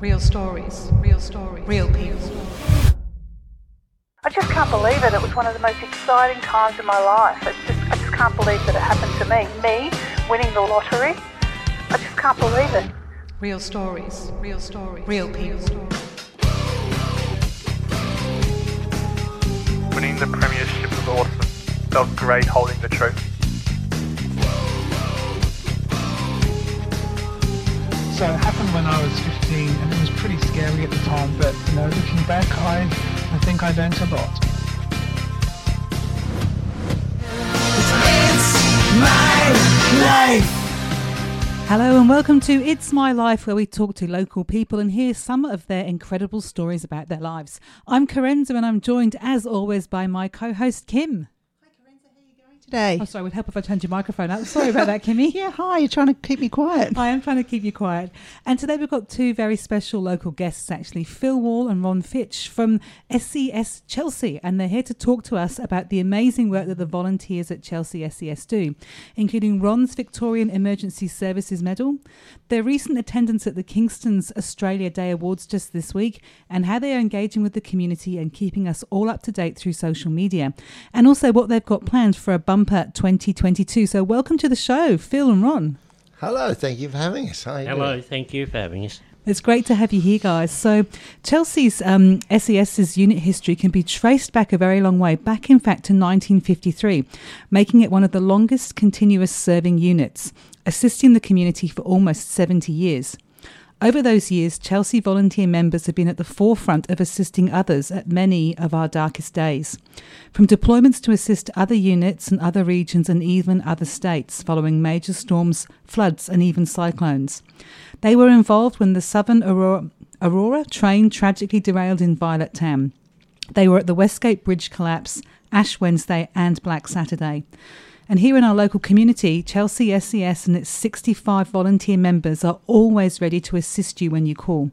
Real stories, real stories, real people. I just can't believe it. It was one of the most exciting times in my life. It's just, I just can't believe that it happened to me. Me winning the lottery. I just can't believe it. Real stories, real stories, real people. Winning the premiership was awesome. Felt great holding the trophy. So it happened when I was 15 and it was pretty scary at the time, but you know, looking back, I, I think I learned a lot. Hello and welcome to It's My Life, where we talk to local people and hear some of their incredible stories about their lives. I'm Karenza and I'm joined, as always, by my co host, Kim. Today. Oh, sorry, it would help if I turned your microphone up. Sorry about that, Kimmy. Yeah, hi. You're trying to keep me quiet. I am trying to keep you quiet. And today we've got two very special local guests, actually, Phil Wall and Ron Fitch from SES Chelsea. And they're here to talk to us about the amazing work that the volunteers at Chelsea SES do, including Ron's Victorian Emergency Services Medal, their recent attendance at the Kingston's Australia Day Awards just this week, and how they are engaging with the community and keeping us all up to date through social media, and also what they've got planned for a bumper 2022. So, welcome to the show, Phil and Ron. Hello, thank you for having us. How Hello, doing? thank you for having us. It's great to have you here, guys. So, Chelsea's um, SES's unit history can be traced back a very long way, back in fact to 1953, making it one of the longest continuous serving units, assisting the community for almost 70 years. Over those years, Chelsea volunteer members have been at the forefront of assisting others at many of our darkest days. From deployments to assist other units and other regions and even other states following major storms, floods, and even cyclones. They were involved when the Southern Aurora, Aurora train tragically derailed in Violet Town. They were at the Westgate Bridge collapse, Ash Wednesday, and Black Saturday. And here in our local community, Chelsea SES and its 65 volunteer members are always ready to assist you when you call.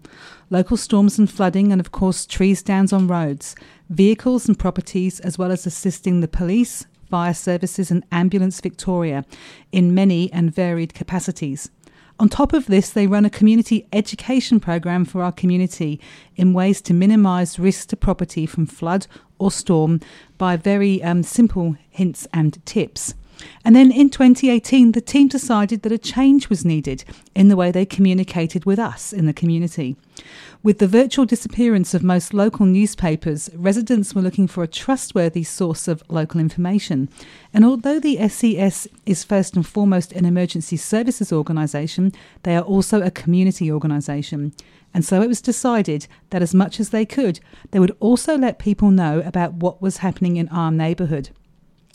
Local storms and flooding, and of course, trees downs on roads, vehicles and properties, as well as assisting the police, fire services, and Ambulance Victoria in many and varied capacities. On top of this, they run a community education program for our community in ways to minimise risk to property from flood or storm by very um, simple hints and tips. And then in 2018, the team decided that a change was needed in the way they communicated with us in the community. With the virtual disappearance of most local newspapers, residents were looking for a trustworthy source of local information. And although the SES is first and foremost an emergency services organisation, they are also a community organisation. And so it was decided that as much as they could, they would also let people know about what was happening in our neighbourhood.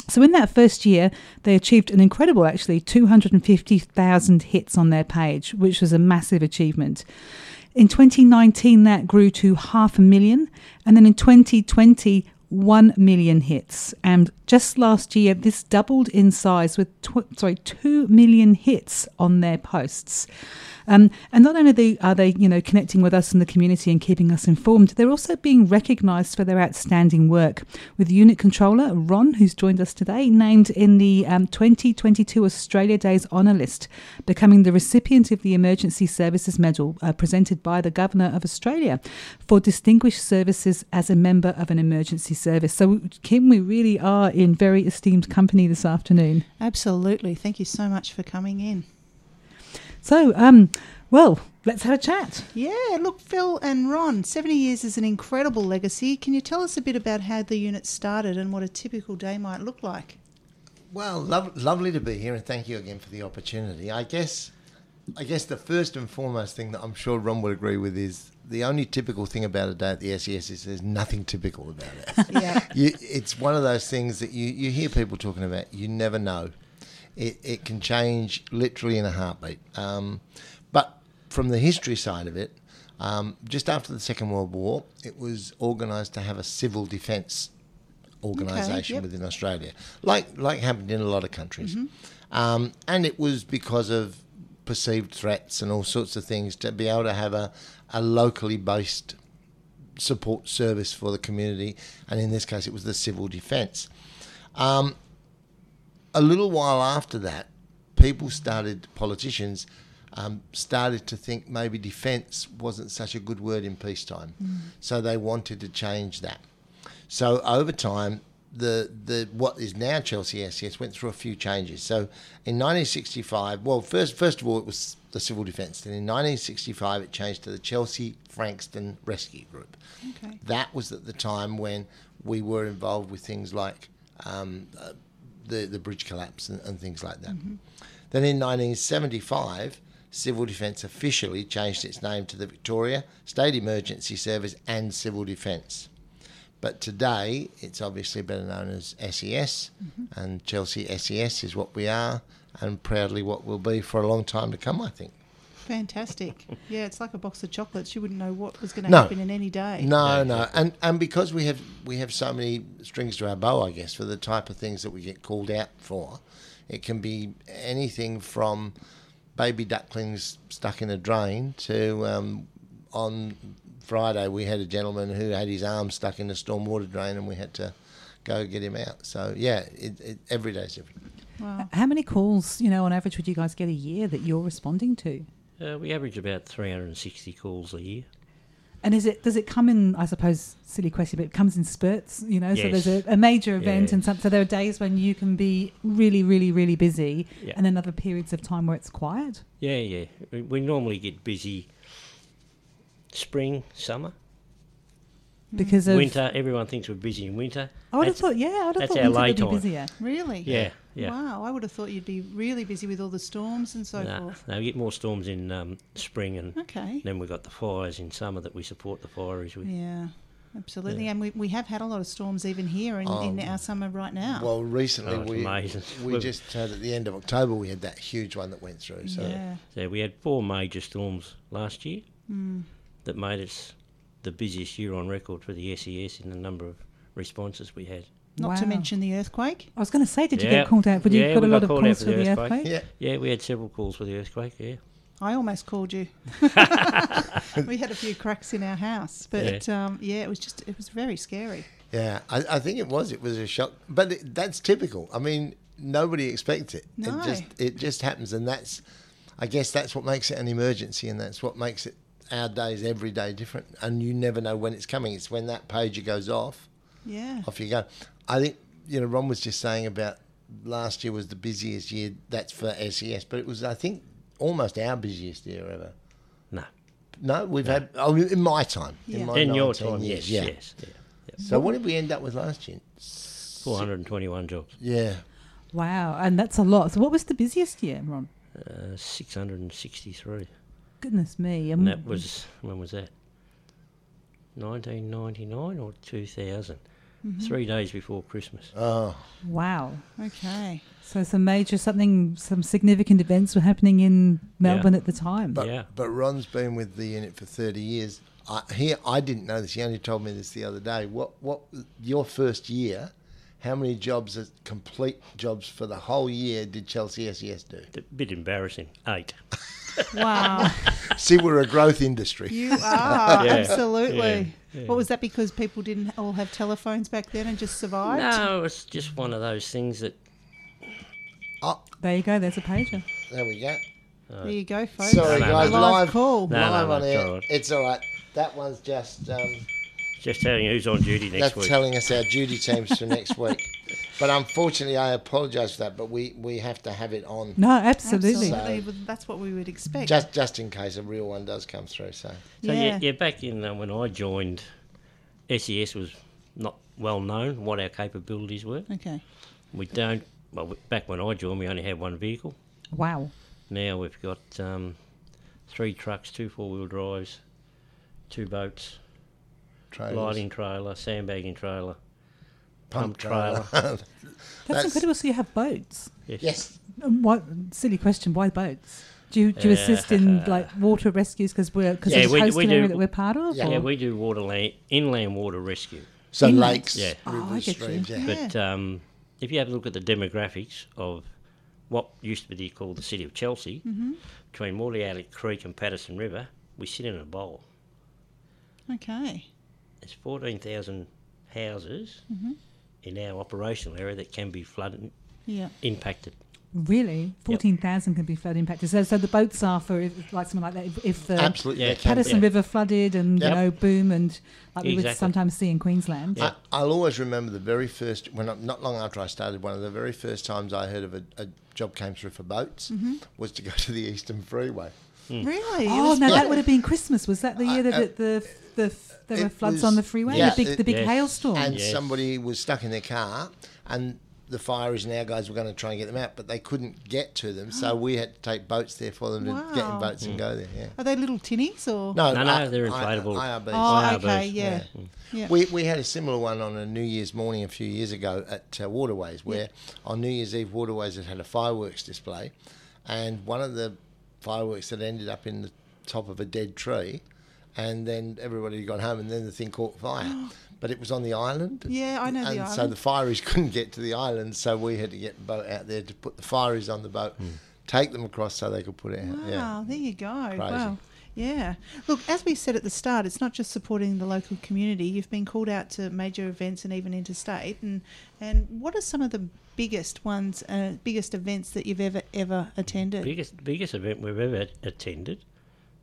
So in that first year, they achieved an incredible, actually, 250,000 hits on their page, which was a massive achievement. In 2019, that grew to half a million, and then in 2020, 1 million hits. And just last year, this doubled in size with, tw- sorry, 2 million hits on their posts. Um, and not only are they, you know, connecting with us in the community and keeping us informed, they're also being recognised for their outstanding work. With unit controller Ron, who's joined us today, named in the um, 2022 Australia Days honour list, becoming the recipient of the Emergency Services Medal uh, presented by the Governor of Australia for distinguished services as a member of an emergency service. So, Kim, we really are in very esteemed company this afternoon. Absolutely. Thank you so much for coming in. So, um, well, let's have a chat. Yeah, look, Phil and Ron, 70 years is an incredible legacy. Can you tell us a bit about how the unit started and what a typical day might look like? Well, lov- lovely to be here, and thank you again for the opportunity. I guess, I guess the first and foremost thing that I'm sure Ron would agree with is the only typical thing about a day at the SES is there's nothing typical about it. Yeah. you, it's one of those things that you, you hear people talking about. You never know. It, it can change literally in a heartbeat. Um, but from the history side of it, um, just after the Second World War, it was organised to have a civil defence organisation yep. within Australia, like like happened in a lot of countries. Um, and it was because of perceived threats and all sorts of things to be able to have a, a locally based support service for the community, and in this case, it was the civil defence. Um, a little while after that, people started, politicians um, started to think maybe defence wasn't such a good word in peacetime. So they wanted to change that. So over time, the the what is now Chelsea SES went through a few changes. So in 1965, well, first first of all, it was the civil defence. Then in 1965, it changed to the Chelsea Frankston Rescue Group. Okay. That was at the time when we were involved with things like um, uh, the the bridge collapse and, and things like that. Mm-hmm. Then in 1975, Civil Defence officially changed its name to the Victoria State Emergency Service and Civil Defence. But today, it's obviously better known as SES, mm-hmm. and Chelsea SES is what we are, and proudly what we'll be for a long time to come, I think. Fantastic. Yeah, it's like a box of chocolates. You wouldn't know what was going to No. happen in any day. No, no, and and because we have we have so many strings to our bow, I guess, for the type of things that we get called out for, it can be anything from baby ducklings stuck in a drain to um, on Friday we had a gentleman who had his arm stuck in a stormwater drain and we had to go get him out. So yeah, it, it, every day's different. Wow. How many calls, you know, on average would you guys get a year that you're responding to? Uh, we average about 360 calls a year. And is it does it come in? I suppose silly question, but it comes in spurts. You know, so there's a, a major event, Yeah. and some, so there are days when you can be really, really, really busy, Yeah. and then other periods of time where it's quiet. Yeah, yeah. We, we normally get busy spring, summer, Because of winter. Everyone thinks we're busy in winter. I would have thought, yeah, I would have that's thought our winter would lay be time. busier. Really? Yeah, yeah. Wow, I would have thought you'd be really busy with all the storms and so No, forth. no, we get more storms in um, spring, and Okay. then we've got the fires in summer that we support the fireys with. Yeah, absolutely. Yeah. And we, we have had a lot of storms even here in, in Oh. our summer right now. Well, recently Oh, we amazing. we just had at the end of October we had that huge one that went through. So yeah. So we had four major storms last year Mm. that made us the busiest year on record for the SES in the number of responses we had. Not to mention the earthquake. I was going to say, did you Yeah. get called out? But you Yeah, got a we lot got of calls for for the the earthquake. earthquake. yeah, Yeah, we had several calls for the earthquake. Yeah, I almost called you. we had a few cracks in our house, but yeah. Um, yeah, it was just it was very scary. Yeah, I, I think it was. It was a shock, but it, that's typical. I mean, nobody expects it. No. It just it just happens, and that's, I guess, that's what makes it an emergency, and that's what makes it our days every day different. And you never know when it's coming. It's when that pager goes off, Yeah. off you go. I think you know Ron was just saying about last year was the busiest year. That's for SES, but it was I think almost our busiest year ever. no. No, we've had oh, in my time. Yeah. In, my In your time, years, yes, yeah. yes, yeah. yeah. So what did we end up with last year? 421 jobs, Yeah. Wow, and that's a lot. So, what was the busiest year, Ron? uh, 663. Goodness me! And that was, when was that? 1999 or 2000? Mm-hmm. Three days before Christmas. Oh, wow. Okay. So some major something, some significant events were happening in Melbourne at the time. but Yeah. but Ron's been with the unit for thirty years. I, here, I didn't know this. He only told me this the other day. What what your first year? How many jobs, complete jobs for the whole year, did Chelsea SES do? A bit embarrassing. Eight. Wow. See, we're a growth industry. you are Yeah. absolutely. Yeah. Yeah. What was that? Because people didn't all have telephones back then and just survived. No, it's just one of those things that Oh, there you go. There's a pager. there we go. There you go, folks. Sorry, No, no, guys. no. Live Live, call. No, live no, on no, air. it's all right. It's all right. That one's just um, just telling you who's on duty next that's week. telling us our duty teams for next week. But unfortunately, I apologise for that. But we, we have to have it on No, absolutely. Absolutely. But That's what we would expect. just just in case a real one does come through. So So Yeah. yeah, yeah back in uh, when I joined, SES was not well known what our capabilities were. okay. We don't. Well, w- back when I joined, we only had one vehicle. Wow. Now we've got um, three trucks, two four-wheel drives, two boats, trailers, lighting trailer, sandbagging trailer, pump pump trailer. That's, That's- incredible. So you have boats. Yes. yes. Um, What silly question? Why boats? Do you, do you assist in like water rescues because we're because Yeah, it's a we- coastal we do- area that we're part of? Yeah. Yeah, we do water land, inland water rescue. So Inland. lakes, Yeah. Oh, I rivers, get you. streams. Yeah. Yeah. But um, if you have a look at the demographics of what used to be called the city of Chelsea, between Mordialloc Creek and Patterson River, we sit in a bowl. Okay. There's 14,000 houses in our operational area that can be flooded, Yeah. impacted. Really, fourteen thousand can be flood impacted. So, so the boats are for if, like something like that. If, if the Absolutely, Yeah. they can Patterson be. River flooded and Yep. you know boom and like we would sometimes see in Queensland. Yeah. I, I'll always remember the very first when I, not long after I started. One of the very first times I heard of a, a job came through for boats was to go to the Eastern Freeway. Really? It Oh was- no, that would have been Christmas. Was that the year that Uh, the, the, the there were floods was- on the freeway? yeah, the big, it- the big Yes. hailstorm. and Yes. somebody was stuck in their car, and the fireys and our guys were going to try and get them out, but they couldn't get to them, so we had to take boats there for them to get in Wow. boats and go there. Yeah. Are they little tinnies or? No, No, no, I- they're I- inflatable. IRBs. Oh, Yeah, okay, but- yeah. yeah. We, we had a similar one on a New Year's morning a few years ago at uh, Waterways, where on New Year's Eve, Waterways had had a fireworks display, and one of the fireworks had ended up in the top of a dead tree, and then everybody had gone home, and then the thing caught fire. But it was on the island. Yeah, I know the and so island. the fireys couldn't get to the island, so we had to get the boat out there to put the fireys on the boat, take them across so they could put it out. Wow, Yeah. there you go. Crazy. Wow. Yeah. Look, as we said at the start, it's not just supporting the local community. You've been called out to major events and even interstate. And and what are some of the biggest ones, uh, biggest events that you've ever ever attended? biggest biggest event we've ever attended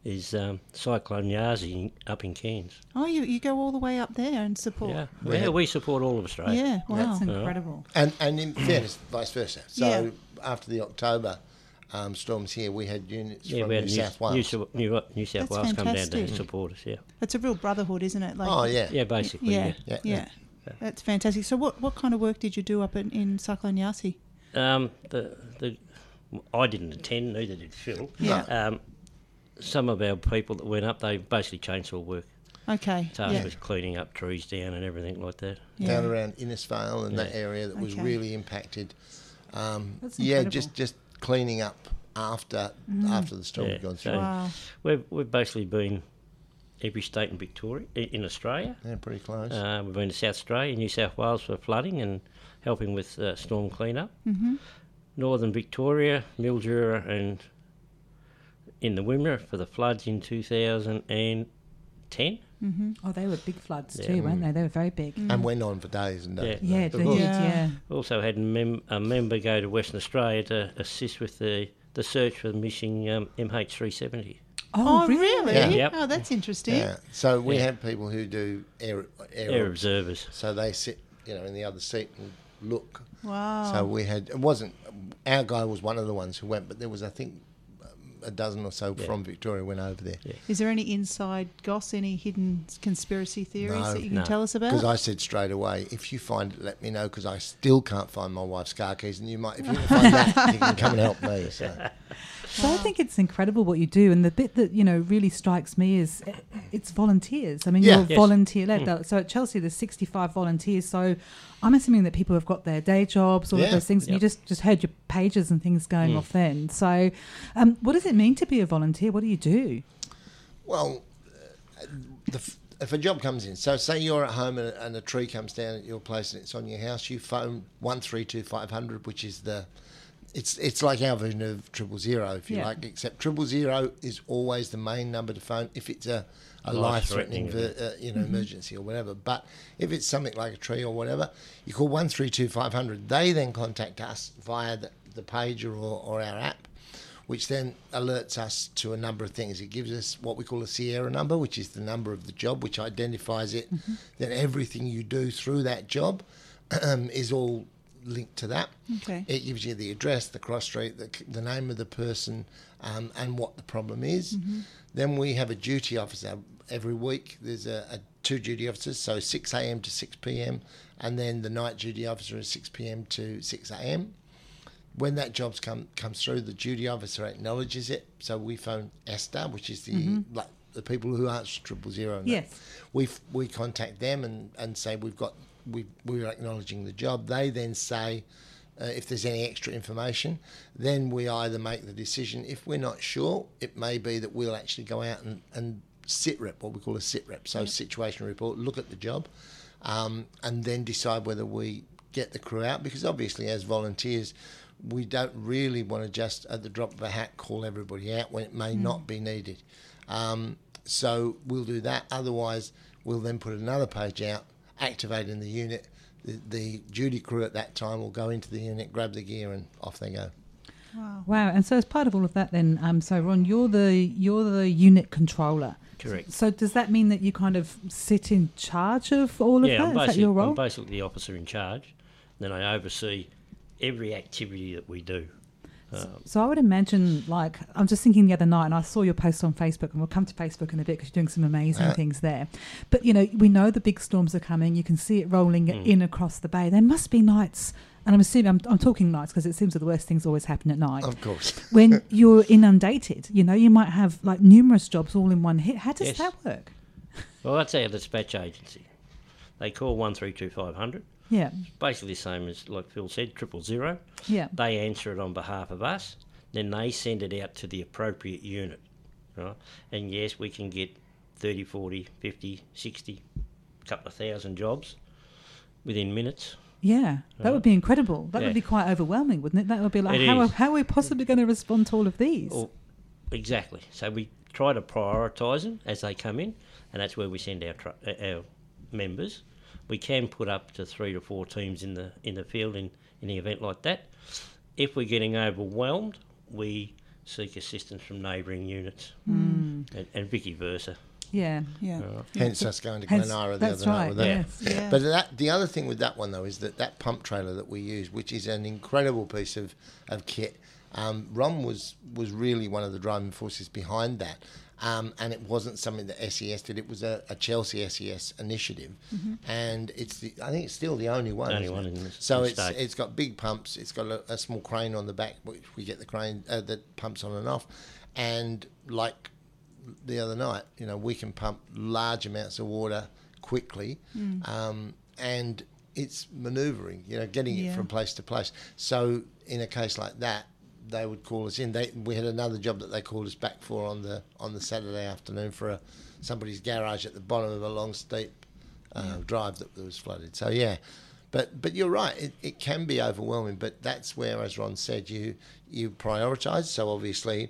is um, Cyclone Yasi up in Cairns. Oh, you you go all the way up there and support. Yeah, We yeah, we support all of Australia. Yeah. Wow. That's incredible. And and in fairness, vice versa. So Yeah. after the October um, storms here, we had units Yeah, from we New had South New, Wales. Su- New, New South That's Wales come down fantastic. to support us. Yeah, It's a real brotherhood, isn't it? Like, oh yeah. yeah, basically. Yeah. Yeah. Yeah. Yeah. That's fantastic. So, what, what kind of work did you do up in, in Cyclone Yasi? Um, the the I didn't attend, neither did Phil. Yeah. Um, some of our people that went up, they basically chainsaw work. Okay. Tasked yeah. with cleaning up trees down and everything like that. Yeah. Down around Innisfail and that area that was Okay. really impacted. Um, That's yeah, just just cleaning up after after the storm Yeah, had gone so- through. Wow. We've we've basically been every state in Victoria, in Australia. Yeah, pretty close. Uh, we've been to South Australia, New South Wales for flooding and helping with uh, storm cleanup. Mm-hmm. Northern Victoria, Mildura, and in the Wimmera for the floods in 2010. Mhm. Oh, they were big floods Yeah. too, weren't they? They were very big. and went on for days and days. Yeah. Yeah, Of they did. Yeah. Yeah. Also had mem- a member go to Western Australia to assist with the, the search for the missing um, MH370. Oh, Oh, really? really? Yeah. Yep. Oh, that's interesting. Yeah. So we Yeah. have people who do air air, Air observers. So they sit, you know, in the other seat and look. Wow. So we had it wasn't our guy was one of the ones who went, but there was I think a dozen or so Yeah. from Victoria went over there. Yeah. Is there any inside goss, any hidden conspiracy theories No. that you can No. tell us about? Because I said straight away, if you find it, let me know. Because I still can't find my wife's car keys, and you might, if you find that, you can come and help me. So So I think it's incredible what you do, and the bit that you know really strikes me is eh, it's volunteers. I mean, Yeah. you're Yes. volunteer led. So at Chelsea, there's 65 volunteers. So I'm assuming that people have got their day jobs, all Yeah. of those things. And you just just heard your pages and things going Mm. off then. So, um, what does it mean to be a volunteer? What do you do? Well, uh, the, if a job comes in, so say you're at home and, and a tree comes down at your place and it's on your house, you phone one three two five hundred, which is the it's it's like our version of triple zero, if you Yeah. like. Except triple zero is always the main number to phone if it's a, a Life-threatening life-threatening, ver, uh, you know, emergency or whatever. But if it's something like a tree or whatever, you call one three two five hundred. They then contact us via the, the pager or, or our app which then alerts us to a number of things. It gives us what we call a Sierra number, which is the number of the job, which identifies it. Then everything you do through that job um, is all linked to that. Okay. It gives you the address, the cross street, the, the name of the person, um, and what the problem is. Then we have a duty officer every week. There's a, a two duty officers, so 6 a.m. to 6 p.m., and then the night duty officer is 6 p.m. to 6 a.m when that job's come comes through, the duty officer acknowledges it. So we phone ESTA, which is the like the people who answer triple zero. Yes. we we contact them and, and say we've got we we're acknowledging the job. They then say. Uh, if there's any extra information, then we either make the decision. If we're not sure, it may be that we'll actually go out and, and sit rep, what we call a sit rep, so situation report, look at the job, um, and then decide whether we get the crew out. Because obviously, as volunteers, we don't really want to just at the drop of a hat call everybody out when it may not be needed. Um, so we'll do that. Otherwise, we'll then put another page out, activating the unit. The, the duty crew at that time will go into the unit, grab the gear, and off they go. Wow. Wow. And so as part of all of that, then, um, so Ron, you're the you're the unit controller. Correct. So does that mean that you kind of sit in charge of all of yeah, that? I'm Is that your role? I'm basically the officer in charge. Then I oversee every activity that we do. Um, So I would imagine, like, I'm just thinking the other night, and I saw your post on Facebook, and we'll come to Facebook in a bit because you're doing some amazing Uh. things there. But you know, we know the big storms are coming. You can see it rolling Mm. in across the bay. There must be nights, and I'm assuming I'm, I'm talking nights because it seems that the worst things always happen at night. Of course. when you're inundated, you know, you might have like numerous jobs all in one hit. How does Yes. that work? well, that's our dispatch agency. They call one three two five hundred. Yeah, Basically the same as like Phil said, triple zero. yeah, They answer it on behalf of us. Then they send it out to the appropriate unit. Right? And yes, we can get 30, 40, 50, 60, couple of thousand jobs within minutes. yeah. That Right. would be incredible. That Yeah. would be quite overwhelming, wouldn't it? That would be like, It how are, how are we possibly going to respond to all of these? Or, exactly. So we try to prioritise them as they come in, and that's where we send our tr- our members. We can put up to three to four teams in the in the field in, in the event like that. If we're getting overwhelmed, we seek assistance from neighbouring units, Hmm. and, and vice versa. yeah, Yeah. Uh, Hence us going to Hence- Glenara the that's other night right. with that. Yes. Yeah. But that, the other thing with that one though is that that pump trailer that we use, which is an incredible piece of, of kit, um, Ron was was really one of the driving forces behind that. Um, and it wasn't something that SES did. It was a, a Chelsea SES initiative, and it's the I think it's still the only one. Only one it? in the- so in it's state. it's got big pumps. It's got a, a small crane on the back, which we get the crane uh, that pumps on and off, and like the other night, you know, we can pump large amounts of water quickly, um, and it's manoeuvring, you know, getting it from place to place. So in a case like that, they would call us in. They, we had another job that they called us back for on the on the Saturday afternoon for a, somebody's garage at the bottom of a long steep uh, drive that was flooded. So yeah, but but you're right. It, it can be overwhelming, but that's where, as Ron said, you you prioritise. So obviously,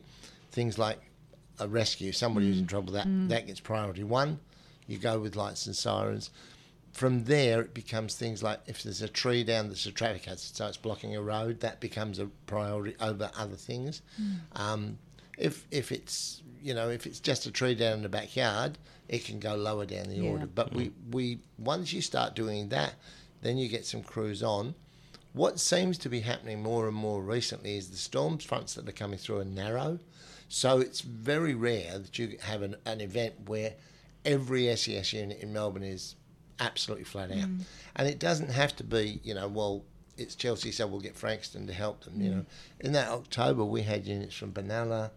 things like a rescue, somebody who's in trouble, that that gets priority one. You go with lights and sirens. From there, it becomes things like if there's a tree down that's a traffic hazard, so it's blocking a road, that becomes a priority over other things. Um, if if it's you know if it's just a tree down in the backyard, it can go lower down the Yeah. order. But we we once you start doing that, then you get some crews on. What seems to be happening more and more recently is the storm fronts that are coming through are narrow. So it's very rare that you have an, an event where every SES unit in Melbourne is absolutely flat out. And it doesn't have to be, you know, well, it's Chelsea, so we'll get Frankston to help them, you know. In that October, we had units from Benalla,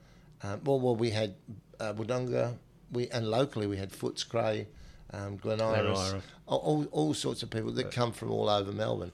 um, well, well, we had uh, Wodonga, we, and locally we had Footscray, um, Glen Iris, all, all sorts of people that come from all over Melbourne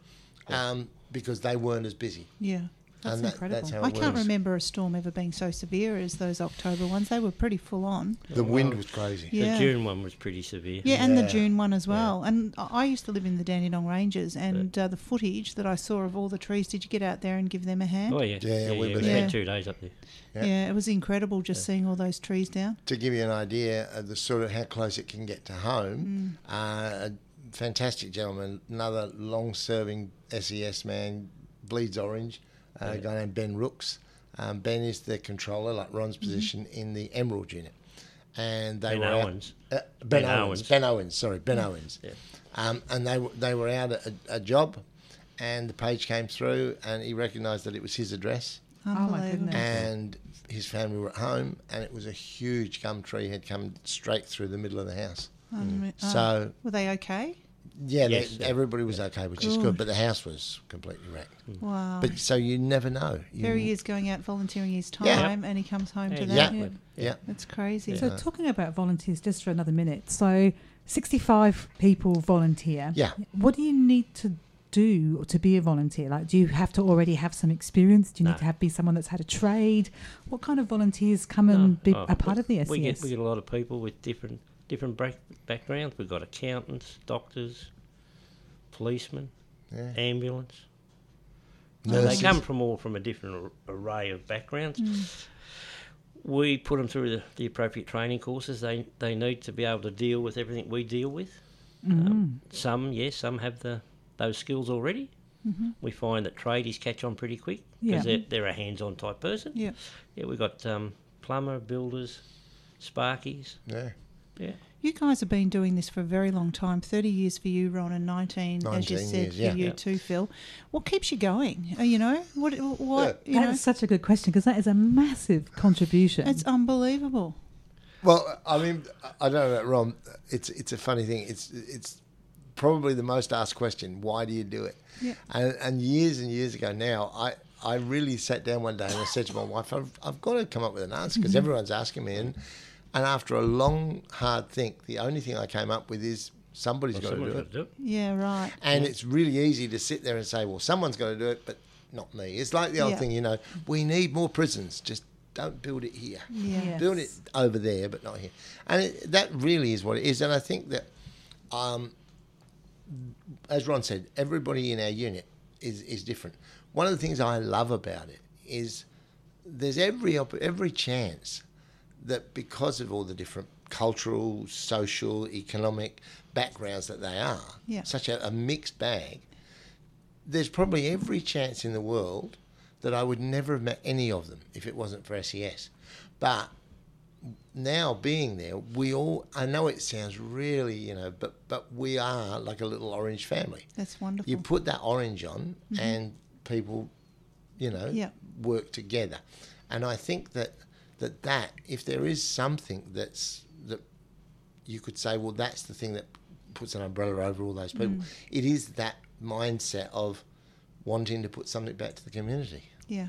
um, because they weren't as busy. Yeah. That's And that- incredible. that's how I can't works. remember a storm ever being so severe as those October ones. They were pretty full on. The wind was crazy. Yeah. The June one was pretty severe. Yeah, and the June one as well. And I I used to live in the Dandenong Ranges, and uh, the footage that I saw of all the trees. Did you get out there and give them a hand? Oh yeah, Yeah, we were we there. spent two days up there. Yeah. yeah. it was incredible just seeing all those trees down. to give you an idea of the sort of how close it can get to home, uh, a fantastic gentleman, another long-serving SES man, bleeds orange, uh, a guy named Ben Rooks. Um, ben is the controller, like Ron's position, in the Emerald unit, and they Ben were out- Owens. uh, ben, Ben Owens. Owens. Ben Owens. Sorry, Ben Owens. Yeah. Um, and they they were out at a, a job, and the page came through, and he recognised that it was his address Oh my goodness. and his family were at home, and it was a huge gum tree had come straight through the middle of the house. Unre- oh. So were they okay? Yeah, Yes, they, yeah. everybody was okay, which is Good. good, but the house was completely wrecked. Mm. Wow. But so you never know. You, there he is going out volunteering his time, Yeah. and he comes home to that. Yeah, exactly. yeah. That's crazy. So talking about volunteers just for another minute. So 65 people volunteer. Yeah. What do you need to do to be a volunteer? Like, do you have to already have some experience? Do you No. need to have be someone that's had a trade? What kind of volunteers come and be Oh, a part of the SES? We get we get a lot of people with different different back, backgrounds. We've got accountants, doctors, policemen, Yeah. ambulance. So they come from all from a different ar- array of backgrounds. We put them through the, the appropriate training courses they they need to be able to deal with everything we deal with. Um, some, yes, some have the those skills already. We find that tradies catch on pretty quick Yeah. because they're, they're a hands-on type person. Yeah. Yeah, we've got um, plumber, builders, sparkies. Yeah. Yeah. You guys have been doing this for a very long time 30 years for you, Ron, and 19, as you said, years, for you Yeah. too, Phil. What keeps you going? Uh, You know, what, what you know, That's such a good question because that is a massive contribution. it's unbelievable. Well, I mean, I don't know about Ron. It's it's a funny thing. It's it's probably the most asked question. Why do you do it? Yeah. And, and years and years ago now, I, I really sat down one day and I said to my wife, I've, I've got to come up with an answer because everyone's asking me. And, and after a long, hard think, the only thing I came up with is somebody's got to Someone's do got it. to do it. Yeah, right. And it's really easy to sit there and say, well, someone's got to do it, but not me. It's like the old Yeah. thing, you know, we need more prisons. Just don't build it here. Yeah. Build it over there, but not here. And it, that really is what it is. And I think that, um, as Ron said, everybody in our unit is, is different. One of the things I love about it is there's every every chance that because of all the different cultural, social, economic backgrounds that they are, Yeah. such a, a mixed bag, there's probably every chance in the world that I would never have met any of them if it wasn't for SES. But now being there, we all, I know it sounds really, you know, but, but we are like a little orange family. That's wonderful. You put that orange on mm-hmm. and people, you know, work together. And I think that, that that, if there is something that's, that you could say, well, that's the thing that puts an umbrella over all those people, mm. it is that mindset of wanting to put something back to the community. yeah.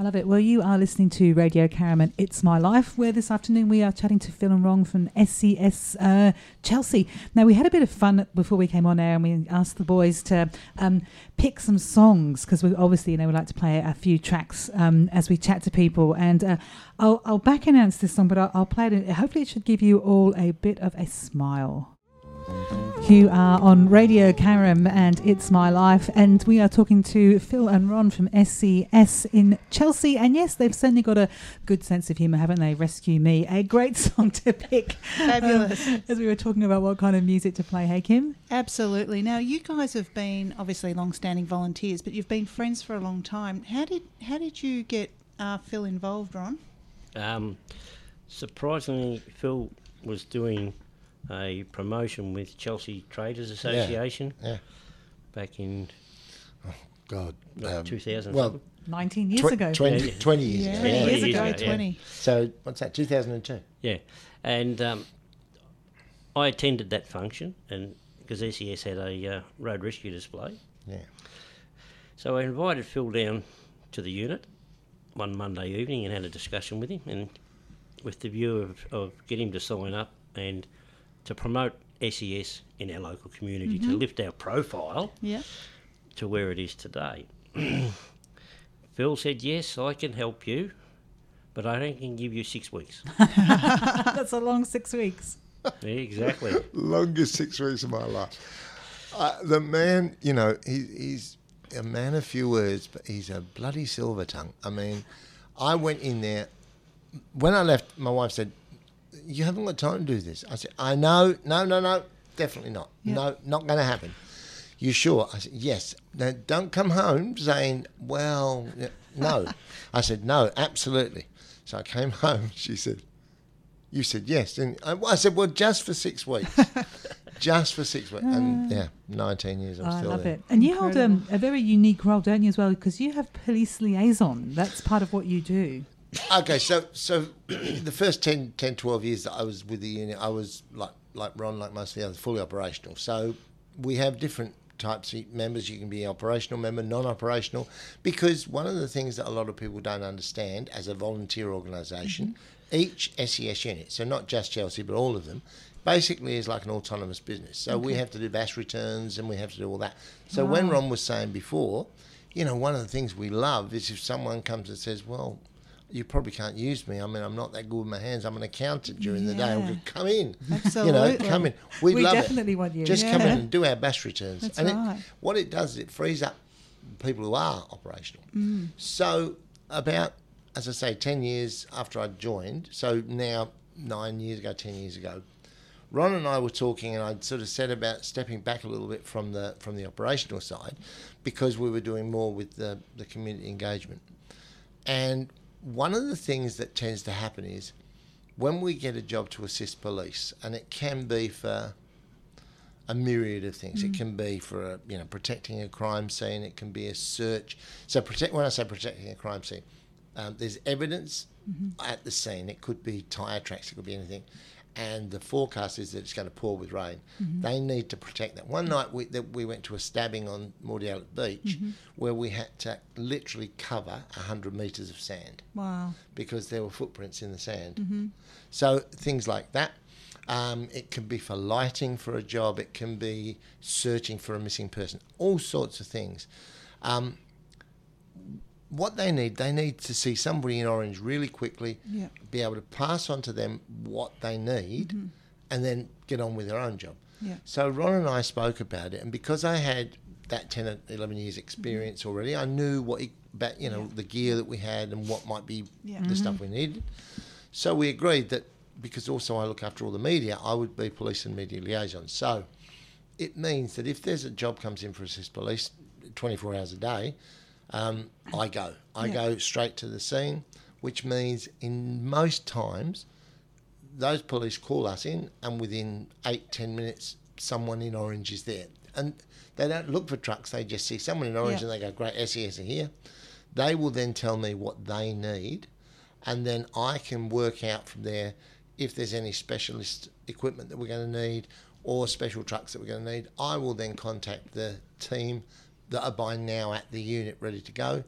I love it. Well, you are listening to Radio Caraman, It's My Life, where this afternoon we are chatting to Phil and Ron from SES uh, Chelsea. Now, we had a bit of fun before we came on air and we asked the boys to um, pick some songs because we obviously, you know, we like to play a few tracks um, as we chat to people. And uh, I'll, I'll back announce this song, but I'll, I'll play it. Hopefully, it should give you all a bit of a smile. You are on Radio Karam and It's My Life, and we are talking to Phil and Ron from SES in Chelsea. And yes, they've certainly got a good sense of humour, haven't they? Rescue Me, a great song to pick. Fabulous. Um, as we were talking about what kind of music to play, hey Kim? Absolutely. Now, you guys have been obviously long-standing volunteers, but you've been friends for a long time. How did how did you get uh, Phil involved, Ron? Um, surprisingly, Phil was doing a promotion with Chelsea Traders Association Yeah. back in God. what, um, 2000. well, 19 years tw- ago. 20, Yeah, yeah. 20 years Yeah, ago. Yeah, years years ago, ago, yeah. twenty. So, what's that, 2002? Yeah, and um, I attended that function, and because SES had a uh, road rescue display, Yeah. so I invited Phil down to the unit one Monday evening and had a discussion with him, and with the view of, of getting him to sign up and to promote SES in our local community to lift our profile Yeah. to where it is today. Phil said, "Yes, I can help you." But I only can give you six weeks. That's a long six weeks. yeah, exactly. Longest six weeks of my life. Uh, the man, you know, he, he's a man of few words, but he's a bloody silver tongue. I mean, I went in there. When I left, my wife said, You haven't got time to do this. I said, I know. No, no, no. Definitely not. Yeah. No, not going to happen. You sure? I said, Yes. Now, don't come home saying, Well, no. I said, No, absolutely. So I came home. She said, you said yes, and I, I said, "Well, just for six weeks, just for six weeks." And yeah, nineteen years. I'm I still love there. it. And you hold um, a very unique role, don't you, as well? Because you have police liaison. That's part of what you do. Okay, so so the first 10, 10, 12 years that I was with the union, I was like like Ron, like most of the others, fully operational. So we have different types of members. You can be an operational member, non-operational, because one of the things that a lot of people don't understand as a volunteer organisation, mm-hmm. each SES unit, so not just Chelsea but all of them, basically is like an autonomous business. So we have to do BAS returns and we have to do all that. So when Ron was saying before, you know, one of the things we love is if someone comes and says, well, you probably can't use me. I mean, I'm not that good with my hands. I'm an accountant during the day. Yeah. come in. You know, come in. We, We love definitely it. want you. Just come in and do our BAS returns. That's and right. it, what it does is it frees up people who are operational. Mm. So about, as I say, 10 years after I joined, so now nine years ago, 10 years ago, Ron and I were talking, and I'd sort of said about stepping back a little bit from the from the operational side, because we were doing more with the, the community engagement. And one of the things that tends to happen is when we get a job to assist police, and it can be for a myriad of things. It can be for a, you know protecting a crime scene. It can be a search. So protect when I say protecting a crime scene, um, there's evidence at the scene. It could be tyre tracks. It could be anything. And the forecast is that it's going to pour with rain. They need to protect that. One night we, that we went to a stabbing on Mordialloc Beach where we had to literally cover 100 metres of sand Wow. because there were footprints in the sand. So things like that. Um, it can be for lighting for a job. It can be searching for a missing person. All sorts of things. Um, what they need, they need to see somebody in orange really quickly, Yeah. be able to pass on to them what they need, mm-hmm. and then get on with their own job. Yeah. So Ron and I spoke about it, and because I had that 10 11 years experience mm-hmm. already, I knew what about, you know, the gear that we had and what might be Yeah. the stuff mm-hmm. we needed. So we agreed that because also I look after all the media, I would be police and media liaison. So it means that if there's a job comes in for assist police 24 hours a day, um, I go. I Yeah. go straight to the scene, which means in most times those police call us in, and within eight ten minutes, someone in orange is there, and they don't look for trucks. They just see someone in orange, Yeah. and they go, "Great, SES are here." They will then tell me what they need, and then I can work out from there if there's any specialist equipment that we're going to need or special trucks that we're going to need. I will then contact the team that are by now at the unit ready to go.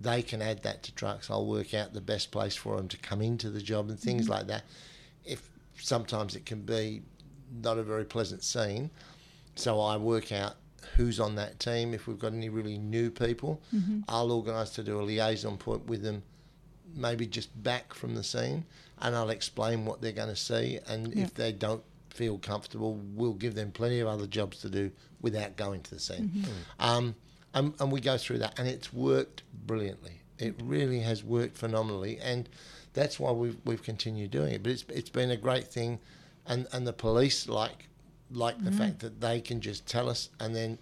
They can add that to trucks. I'll work out the best place for them to come into the job and things mm-hmm. like that. If sometimes it can be not a very pleasant scene, so I work out who's on that team. If we've got any really new people, mm-hmm. I'll organise to do a liaison point with them, maybe just back from the scene, and I'll explain what they're going to see. And Yeah. if they don't feel comfortable, we'll give them plenty of other jobs to do without going to the scene. Um, and, and we go through that, and it's worked brilliantly. It really has worked phenomenally, and that's why we've we've continued doing it. But it's it's been a great thing, and and the police like like the fact that they can just tell us, and then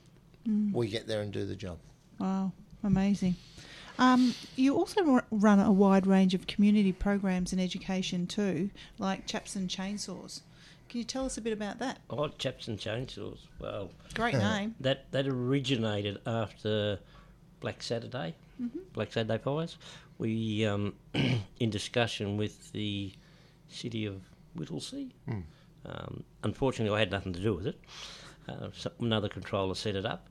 we get there and do the job. Wow, amazing. Um, you also ru- run a wide range of community programs and education too, like Chaps and Chainsaws. Can you tell us a bit about that? Oh, chaps and chainsaws. Well, Great name. that that originated after Black Saturday, Black Saturday fires. We, um, in discussion with the city of Whittlesea. Um, unfortunately, I had nothing to do with it. Uh, so another controller set it up,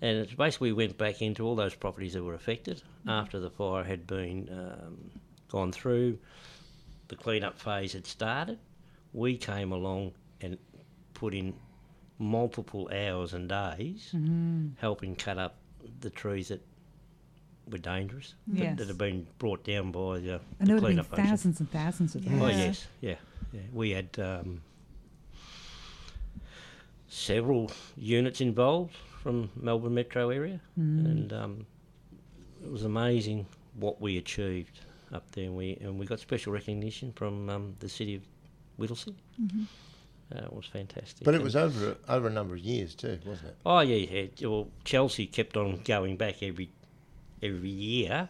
and it's basically we went back into all those properties that were affected after the fire had been um, gone through. The clean-up phase had started. We came along and put in multiple hours and days helping cut up the trees that were dangerous, that- Yes. that, have been brought down by the, And the there would have been thousands and thousands of them. Oh yes, yeah, yeah. We had um, several units involved from Melbourne metro area, and um, it was amazing what we achieved up there. And we and we got special recognition from um, the city of Whittlesea. Uh, it was fantastic. But it And- was over over a number of years too, wasn't it? Oh yeah, yeah. Well, Chelsea kept on going back every every year,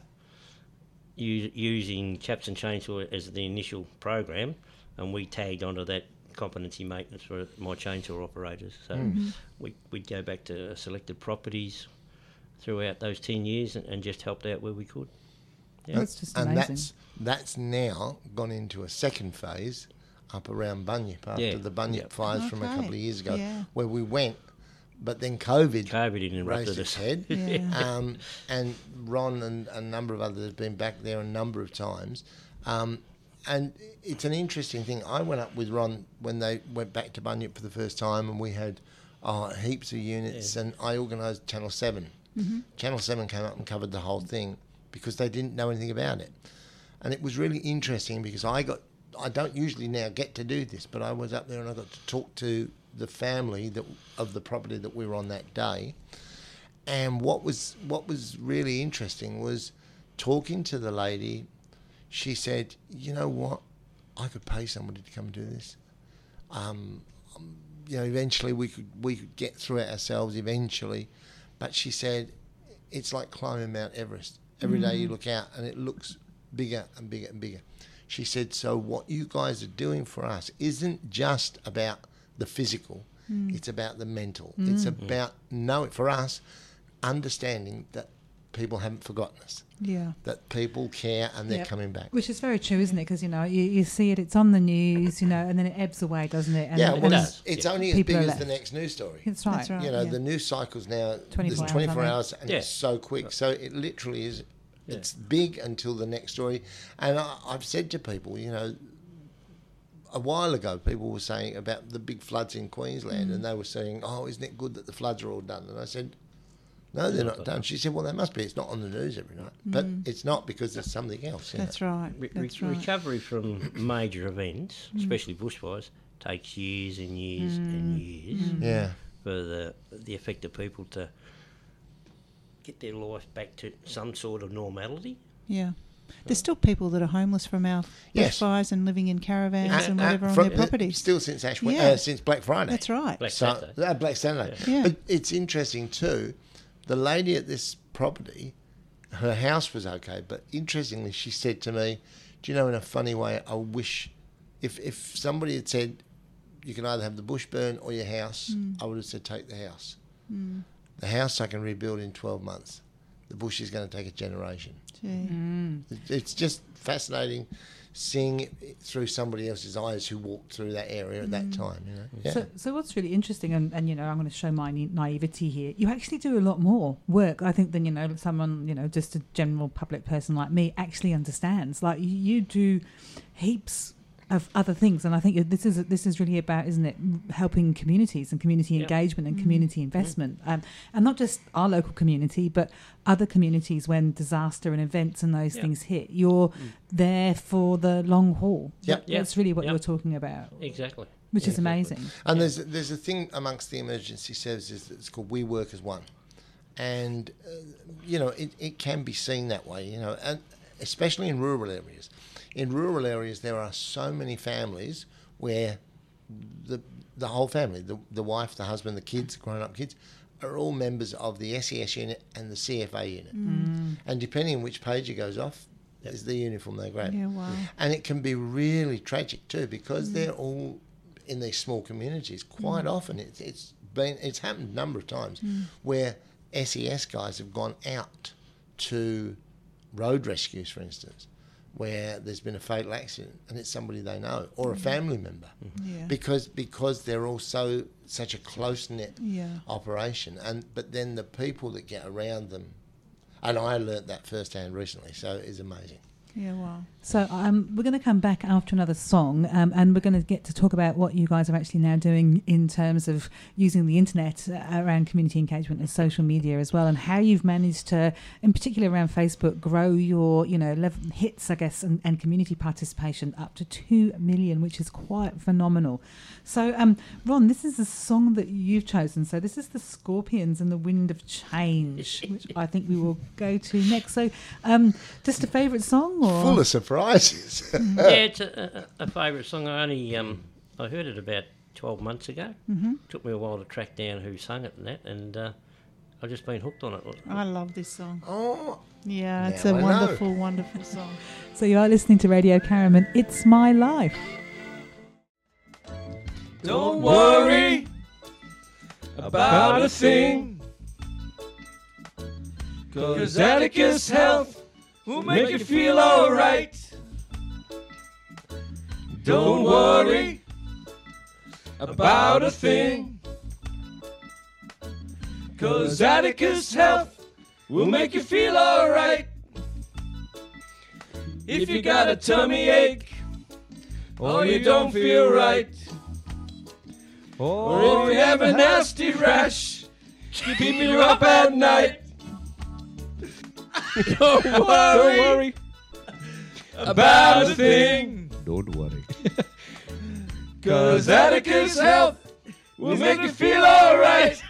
u- using Chaps and Chainsaw as the initial program, and we tagged onto that competency maintenance for my chainsaw operators. So we we'd go back to selected properties throughout those ten years and, and just helped out where we could. Yeah. That's just amazing. and that's that's now gone into a second phase up around Bunyip after Yeah, the Bunyip yep. fires from a couple of years ago, yeah. where we went, but then COVID, COVID raised interrupted its us. head, Yeah. um, and Ron and a number of others have been back there a number of times. Um, and it's an interesting thing. I went up with Ron when they went back to Bunyip for the first time, and we had oh, heaps of units, and I organised Channel 7. Channel 7 came up and covered the whole thing because they didn't know anything about it. And it was really interesting because I got, I don't usually now get to do this, but I was up there and I got to talk to the family that of the property that we were on that day. And what was what was really interesting was talking to the lady. She said, "You know what? I could pay somebody to come do this. Um, um, you know, eventually we could we could get through it ourselves eventually. But she said, it's like climbing Mount Everest. Every day you look out and it looks bigger and bigger and bigger. She said, so what you guys are doing for us isn't just about the physical. Hmm. It's about the mental. Hmm. It's about knowing for us, understanding that people haven't forgotten us, Yeah. that people care and they're Yep. coming back. Which is very true, isn't it? Because you know you, you see it, it's on the news, you know, and then it ebbs away, doesn't it? And, yeah, well, it's, does. it's Yeah. only as People big are as the next news story. That's right. That's right. You know, yeah. the news cycles now 24 there's 24 aren't hours, and Yeah. it's so quick. So it literally is. It's big until the next story. And I, I've said to people, you know, a while ago, people were saying about the big floods in Queensland, Mm. and they were saying, "Oh, isn't it good that the floods are all done?" And I said, "No, they're not done." She said, "Well, they must be. It's not on the news every night, but it's not because there's something else." you know. Mm. That's right. Re- That's re- right. Recovery from major events, especially bushfires, takes years and years and years Yeah. for the the affected people to get their life back to some sort of normality. Yeah. There's still people that are homeless from our Yes. bushfires and living in caravans Uh, and Uh, whatever on from- their properties. Still since Ash, Yeah. uh, since Black Friday. That's right. Black So, Saturday. uh, Black Saturday. Yeah. But it's interesting too. The lady at this property, her house was okay, but interestingly, she said to me, "Do you know, in a funny way, I wish if if somebody had said you can either have the bush burn or your house, I would have said take the house. The house I can rebuild in twelve months. The bush is going to take a generation. Gee. Mm. It- It's just fascinating." Seeing it through somebody else's eyes who walked through that area at that mm. time, you know. Yeah. So, so what's really interesting, and, and you know, I'm going to show my na- naivety here. You actually do a lot more work, I think, than you know, someone, you know, just a general public person like me actually understands. Like you, you do heaps of other things, and I think this is this is really about, isn't it, helping communities and community Yep. engagement and community investment, um, and not just our local community, but other communities when disaster and events and those Yep. things hit. You're there for the long haul. Yep. That- That's really what Yep. you're talking about, Exactly. which is Exactly. amazing. And there's there's a thing amongst the emergency services that's called We Work as One, and uh, you know it, it can be seen that way. You know, and especially in rural areas. In rural areas, there are so many families where the the whole family, the the wife, the husband, the kids, the grown up kids, are all members of the SES unit and the CFA unit. Mm. And depending on which page it goes off, is the uniform they grab Yeah, wow. and it can be really tragic too because mm. they're all in these small communities. Quite mm. often, it's it's been it's happened a number of times where SES guys have gone out to road rescues, for instance, where there's been a fatal accident and it's somebody they know or a mm. family member, mm-hmm. Yeah. because because they're all so such a close knit Yeah. operation, and but then the people that get around them. And I learnt that firsthand recently, so it's amazing. Yeah, wow. So um, we're going to come back after another song, um, and we're going to get to talk about what you guys are actually now doing in terms of using the internet uh, around community engagement and social media as well, and how you've managed to, in particular around Facebook, grow your you know level, hits, I guess, and, and community participation up to two million, which is quite phenomenal. So, um, Ron, this is a song that you've chosen. So this is the Scorpions and the Wind of Change, which I think we will go to next. So, um, just a favourite song, or Full of surprises. yeah, it's a, a, a favourite song. I only um, I heard it about twelve months ago. Mm-hmm. Took me a while to track down who sung it and that, and uh, I've just been hooked on it. I love this song. oh, Yeah, it's Now a I know. wonderful, wonderful song. So you are listening to Radio Caraman. It's my life. Don't worry about a thing. Cause Atticus Health will make you feel alright. Don't worry about a thing. Cause Atticus Health will make you feel alright. If you got a tummy ache or you don't feel right. Or if you have a nasty rash, keeping you up at night. Don't worry, about a thing. Don't worry. Cause Atticus Health will make you feel alright.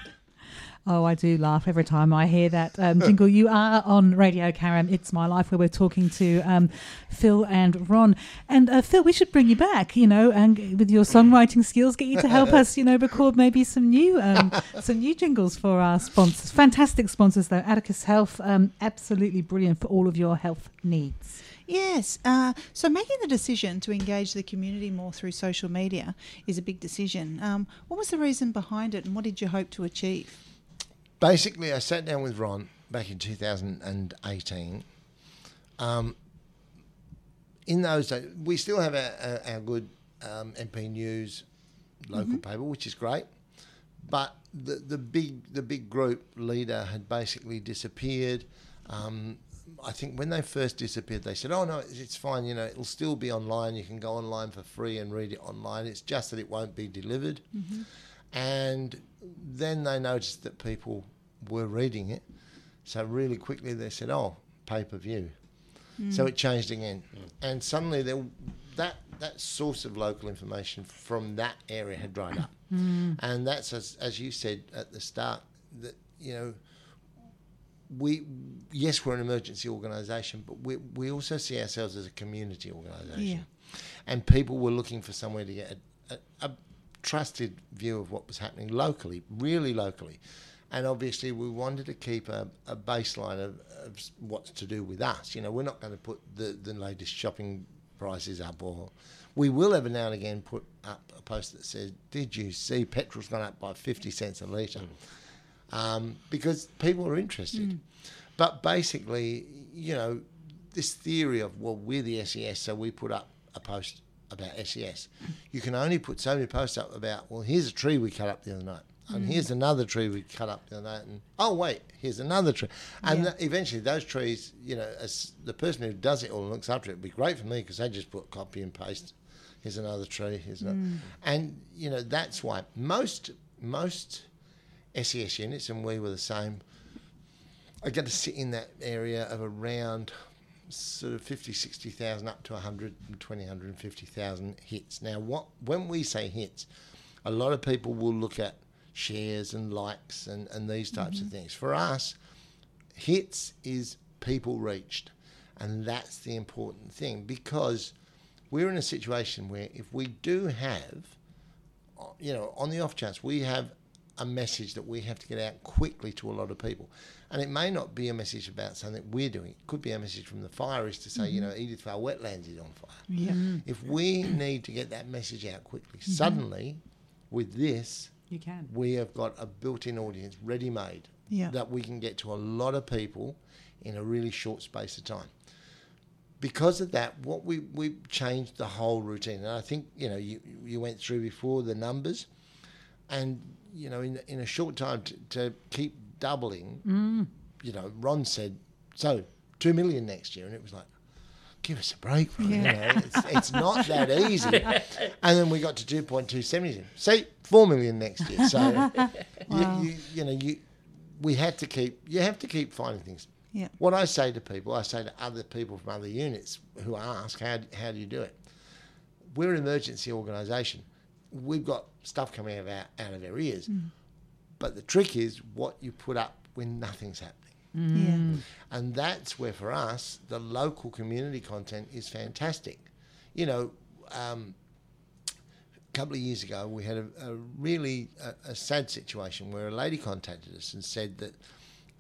Oh, I do laugh every time I hear that um, jingle. You are on Radio Karam. It's My Life, where we're talking to um, Phil and Ron. And uh, Phil, we should bring you back, you know, and with your songwriting skills, get you to help us, you know, record maybe some new um, some new jingles for our sponsors. Fantastic sponsors, though. Atticus Health, um, absolutely brilliant for all of your health needs. Yes. Uh, so making the decision to engage the community more through social media is a big decision. Um, what was the reason behind it, and what did you hope to achieve? Basically, I sat down with Ron back in 2018. Um, in those days, we still have our, our, our good um, MP News local paper, which is great. But the, the big the big group leader had basically disappeared. Um, I think when they first disappeared, they said, "Oh no, it's- it's fine. You know, it'll still be online. You can go online for free and read it online. It's just that it won't be delivered." And then they noticed that people were reading it, so really quickly they said, "Oh, pay per view." Hmm. So it changed again, and suddenly there, that that source of local information from that area had dried up, hmm. and that's as as you said at the start that you know we yes we're an emergency organisation, but we we also see ourselves as a community organisation, and people were looking for somewhere to get a, a, a trusted view of what was happening locally, really locally. And obviously, we wanted to keep a, a baseline of, of what's to do with us. You know, we're not going to put the, the latest shopping prices up, or we will every now and again put up a post that says, "Did you see petrol's gone up by fifty cents a litre?" um, because people are interested. But basically, you know, this theory of well, we're the SES, so we put up a post about SES. You can only put so many posts up about well, here's a tree we cut up the other night. And here's mm. another tree we cut up the other night, and oh wait, here's another tree, and th- eventually those trees, you know, as the person who does it all and looks after it, would be great for me because they just put copy and paste. Here's another tree. Here's another, mm. and you know that's why most most SES units, and we were the same, are going to sit in that area of around sort of 50, 60,000 up to 120, 150,000 hits. Now, what when we say hits, a lot of people will look at shares and likes and, and these types of mm-hmm. things. For us, hits is people reached. And that's the important thing because we're in a situation where if we do have uh, you know, on the off chance we have a message that we have to get out quickly to a lot of people. And it may not be a message about something we're doing. It could be a message from the fire is to say, you mm-hmm. know, Edithvale Wetlands is on fire. Yeah. Mm. If we need to get that message out quickly, mm-hmm. suddenly with this, You can. we have got a built-in audience ready made Yeah. that we can get to a lot of people in a really short space of time because of that what we we changed the whole routine and i think you know you you went through before the numbers and you know in in a short time to, to keep doubling. Mm. You know ron said so 2 million next year and it was like give us a break Ron, you know it's, it's not that easy. And then we got to 2.270 see 4 million. Next year. So you, you, you know you we had to keep you have to keep finding things. Yeah. what I say to people, I say to other people from other units who ask, how, how do you do it? We're an emergency organisation. We've got stuff coming out of our, out of our ears. Mm. But the trick is what you put up when nothing's happening. Yeah. And that's where, for us, the local community content is fantastic. You know, um, a couple of years ago, we had a, a really a, a sad situation where a lady contacted us and said that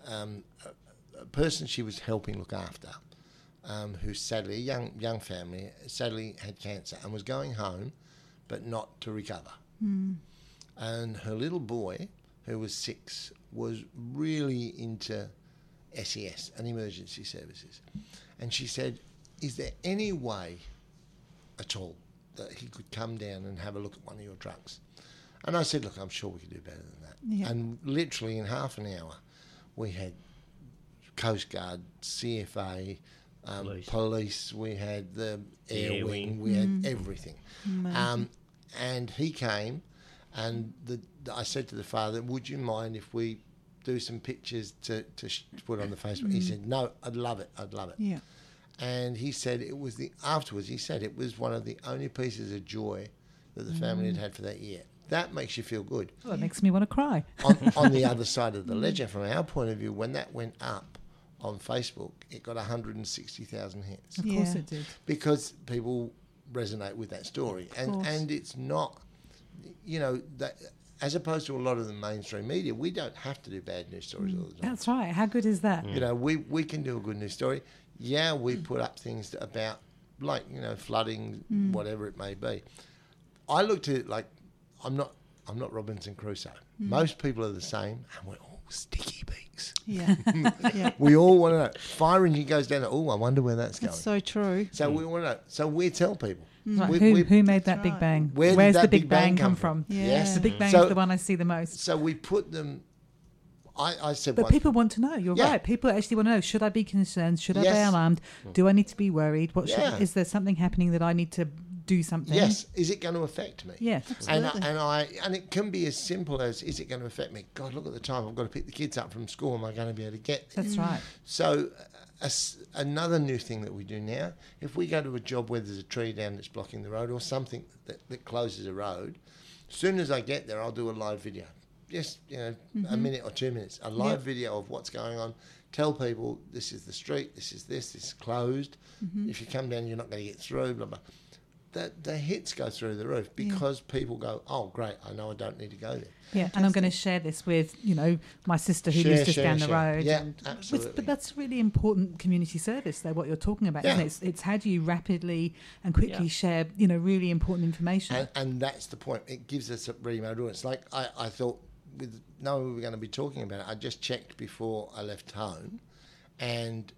um, a, a person she was helping look after, um, who sadly, a young young family, sadly had cancer and was going home, but not to recover. And her little boy, who was six, was really into SES and emergency services. And she said, Is there any way at all that he could come down and have a look at one of your trucks? And I said, Look, I'm sure we could do better than that. Yeah. And literally in half an hour, we had Coast Guard, CFA, um, Police. police. we had the air, Air wing, wing. we had everything. Um, and he came, and the, I said to the father, Would you mind if we do some pictures to, to, sh- to put on the Facebook? He mm-hmm. said, No, I'd love it, I'd love it. Yeah. And he said it was the afterwards. He said it was one of the only pieces of joy that the family had mm. had for that year. that makes you feel good. Oh, it makes me want to cry. on, on the other side of the mm. ledger, from our point of view, when that went up on Facebook, it got 160,000 hits Of course Yeah. it did. because people resonate with that story, and course. and it's not, you know, that as opposed to a lot of the mainstream media, we don't have to do bad news stories all the time. That's right. How good is that? You know, we we can do a good news story. Yeah, we put up things about like you know flooding, mm. whatever it may be. I looked at it like I'm not I'm not Robinson Crusoe. Mm. Most people are the same, and we're all sticky beaks. Yeah. yeah. We all want to know. Fire engine goes down. Oh, I wonder where that's going. That's so true. So we want to know. So we tell people. Right, We- who, we- who made that That's Big right. Bang? Where Where's that the Big, Big Bang, Bang come come from? from? Yeah. Yes. The Big Bang's So- the one I see the most. So we put them. I, I said, But people want to know. You're Yeah. right. People actually want to know: Should I be concerned? Should I be alarmed? Hmm. Do I need to be worried? What should, Yeah. is there something happening that I need to do something? yes, is it going to affect me? Yeah. And I, Absolutely. and I and it can be as simple as is it going to affect me? God, look at the time. I've got to pick the kids up from school. Am I going to be able to get? there? That's right. So, a another new thing that we do now, if we go to a job where there's a tree down that's blocking the road or something that, that closes a road, as soon as I get there, I'll do a live video. Just, you know, a mm-hmm. minute or two minutes, a live Yep. video of what's going on. Tell people this is the street, this is this, this is closed. Mm-hmm. If you come down, you're not going to get through, blah, blah. The, the hits go through the roof mm. because people go, oh, great, I know I don't need to go there. Yeah, and I'm going to share this with you know my sister who Share, lives just share, down the share. road. Yeah, and with- absolutely. but that's really important community service, though. What you're talking about, isn't Yeah. it? It's, it's how do you rapidly and quickly Yeah. share you know really important information. And, and that's the point. It gives us a ready-made audience. Like I, I thought, with knowing we were going to be talking about it, I just checked before I left home, and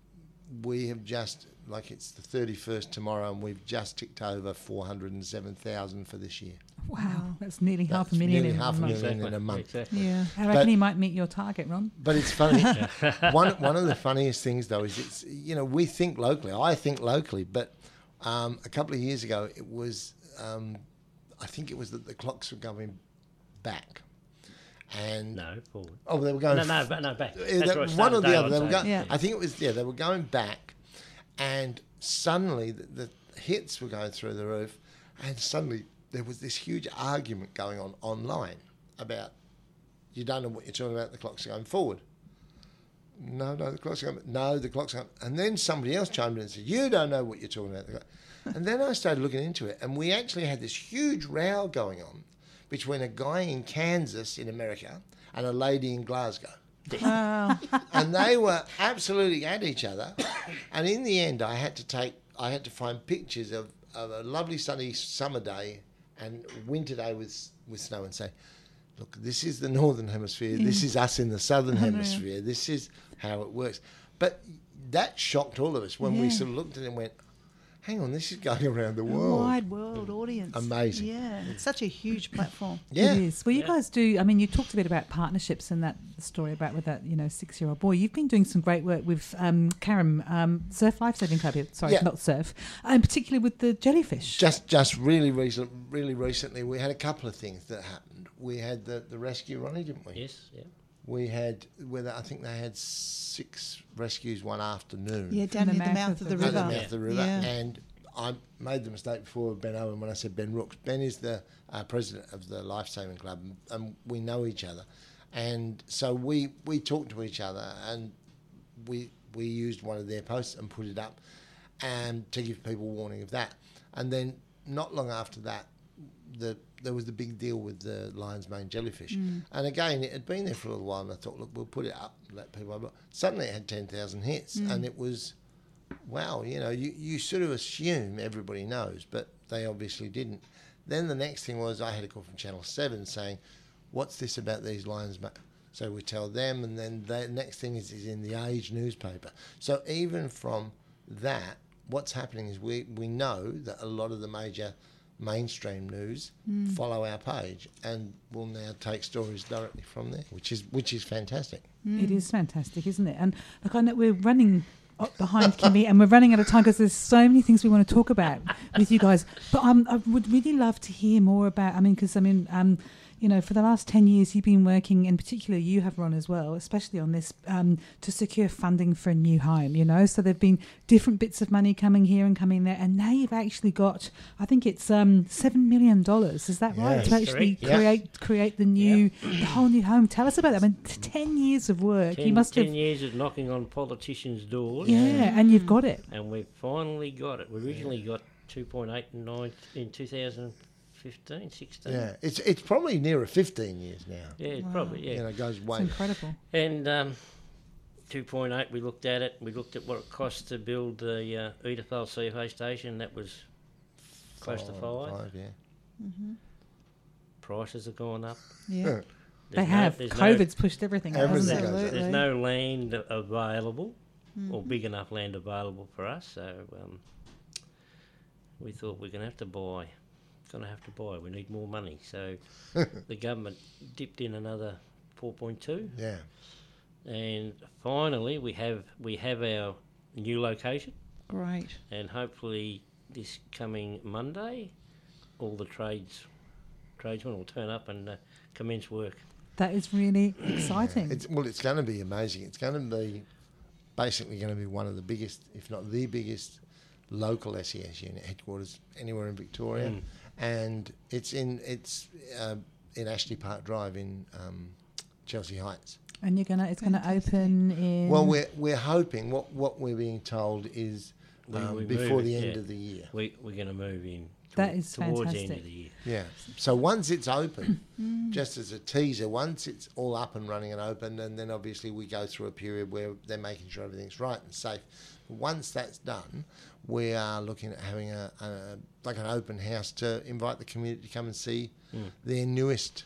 we have just like it's the thirty-first tomorrow, and we've just ticked over four hundred and seven thousand for this year. wow, that's nearly half a million nearly in half a a month. in a month. Exactly. Yeah. I reckon But- he might meet your target, Ron. But it's funny. one one of the funniest things though is it's you know we think locally. I think locally, but um, a couple of years ago it was um, I think it was that the clocks were going back, and No, forward. oh they were going No, no, but no, back. That's that- right, one or start the other. They were going. Yeah. I think it was yeah. They were going back, and suddenly the, the hits were going through the roof, and suddenly there was this huge argument going on online about you don't know what you're talking about. The clocks are going forward. No, no, the clock's going. No, the clock's going. And then somebody else chimed in and said, "You don't know what you're talking about." And then I started looking into it, and we actually had this huge row going on between a guy in Kansas in America and a lady in Glasgow Wow. and they were absolutely at each other. And in the end, I had to take, I had to find pictures of, of a lovely sunny summer day and winter day with with snow, and say, look, this is the northern hemisphere. This is us in the southern uh-huh. hemisphere. This is how it works. But that shocked all of us when we sort of looked at it and went, hang on, this is going around the A world. wide world audience. Amazing. Yeah. It's such a huge platform. Yeah. It is. Well, you Yeah. guys do. I mean, you talked a bit about partnerships and that story about with that, you know, six-year-old boy. You've been doing some great work with um, Carrum um, Surf Lifesaving Club. here. Sorry, Yeah. not surf, and particularly with the jellyfish. Just, just really recent, really recently, we had a couple of things that happened. We had the, the rescue, Ronnie, didn't we? Yes, yeah. We had, whether I think they had six rescues one afternoon. Yeah, down the near the mouth mouth of of the the at the river. mouth of the river. Yeah. And I made the mistake before with Ben Owen when I said Ben Rooks. Ben is the uh, president of the Life Saving Club, and, and we know each other. And so we, we talked to each other, and we we used one of their posts and put it up, and to give people warning of that. And then not long after that, the there was the big deal with the lion's mane jellyfish. Mm. And again, it had been there for a little while, and I thought, look, we'll put it up, and let people. Have a. Suddenly, it had ten thousand hits, mm. and it was wow, you know, you, you sort of assume everybody knows, but they obviously didn't. Then the next thing was I had a call from Channel 7 saying, what's this about these lions? ma-" So we tell them, and then the next thing is, is in the Age newspaper. So even from that, what's happening is we, we know that a lot of the major mainstream news follow our page and will now take stories directly from there, which is which is fantastic. It is fantastic, isn't it? And look, I know we're running behind Kimmy, and we're running out of time because there's so many things we want to talk about with you guys. But um, I would really love to hear more about. I mean, because I mean, um, you know, for the last 10 years, you've been working, in particular, you have, run as well, especially on this, um, to secure funding for a new home, you know. So there have been different bits of money coming here and coming there, and now you've actually got, I think it's um, $7 million. Is that right? Yes. To actually Correct, yeah. create create the new, the whole new home. Tell us about that. I mean, 10 years of work. Ten, you must 10 have. years of knocking on politicians' doors. Yeah, and you've got it. And we've finally got it. We originally got 2.8 in, nine, in 2015, 16. Yeah, it's it's probably nearer 15 years now. Yeah, it's probably, yeah. You know, it goes It's way. incredible. And um, 2.8, we looked at it. We looked at what it cost to build the uh, Edithvale CFA station. That was close to five. Five, yeah. Prices have gone up. Yeah. There's They no- have. there's no- COVID's pushed everything out, Everything hasn't it? up. Absolutely. There's no land available Mm-hmm. or big enough land available for us, so um, we thought we're going to have to buy. Going to have to buy. We need more money. So the government dipped in another 4.2, Yeah. and finally we have we have our new location, Great. and hopefully this coming Monday, all the trades tradesmen will turn up and uh, commence work. That is really exciting. It's well, it's going to be amazing. It's going to be basically going to be one of the biggest, if not the biggest, local SES unit headquarters anywhere in Victoria, and it's in it's uh, in Ashley Park Drive in um, Chelsea Heights. and you're gonna, it's gonna open in. Well, we're we're hoping what what we're being told is um, we before move the it, end yeah. of the year. We we're going to move in. That toward- is towards the end of the year. Yeah. So once it's open, just as a teaser, once it's all up and running and open, and then obviously we go through a period where they're making sure everything's right and safe. Once that's done, we are looking at having a, a like an open house to invite the community to come and see hmm. their newest,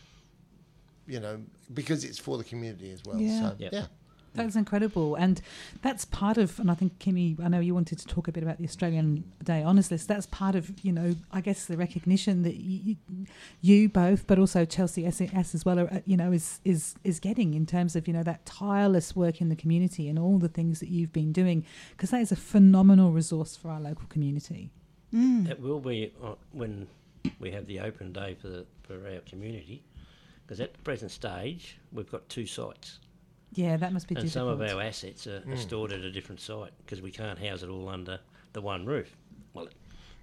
you know, because it's for the community as well. Yeah. So Yep. yeah. That's incredible, and that's part of. And I think Kimmy, I know you wanted to talk a bit about the Australian Day Honours List. That's part of, you know, I guess the recognition that you, you both, but also Chelsea SES as well, are, uh, you know, is is is getting in terms of you know that tireless work in the community and all the things that you've been doing, because that is a phenomenal resource for our local community. It will be uh, when we have the open day for the, for our community, because at the present stage we've got two sites, Yeah, that must be and some of our assets are, are hmm. stored at a different site because we can't house it all under the one roof. Well,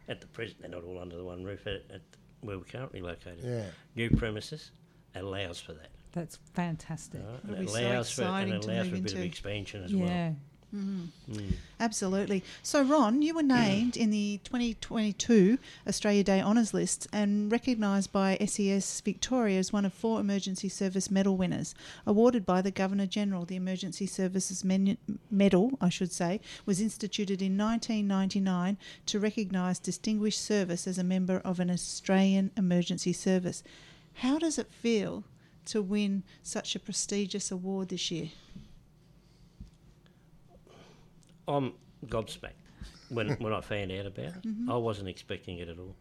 at the present they're not all under the one roof at, at where we're currently located. Yeah. New premises allows for that. That's fantastic. right? It'll And be it so allows for and exciting to allows move for a bit of expansion as Yeah. well. Mm. Absolutely. So, Ron, you were named in the 2022 Australia Day Honours List and recognised by SES Victoria as one of four Emergency Service Medal winners. Awarded by the Governor General, the Emergency Services Men- Medal, I should say, was instituted in 1999 to recognise distinguished service as a member of an Australian emergency service. How does it feel to win such a prestigious award this year? I'm gobsmacked when when I found out about it. I wasn't expecting it at all.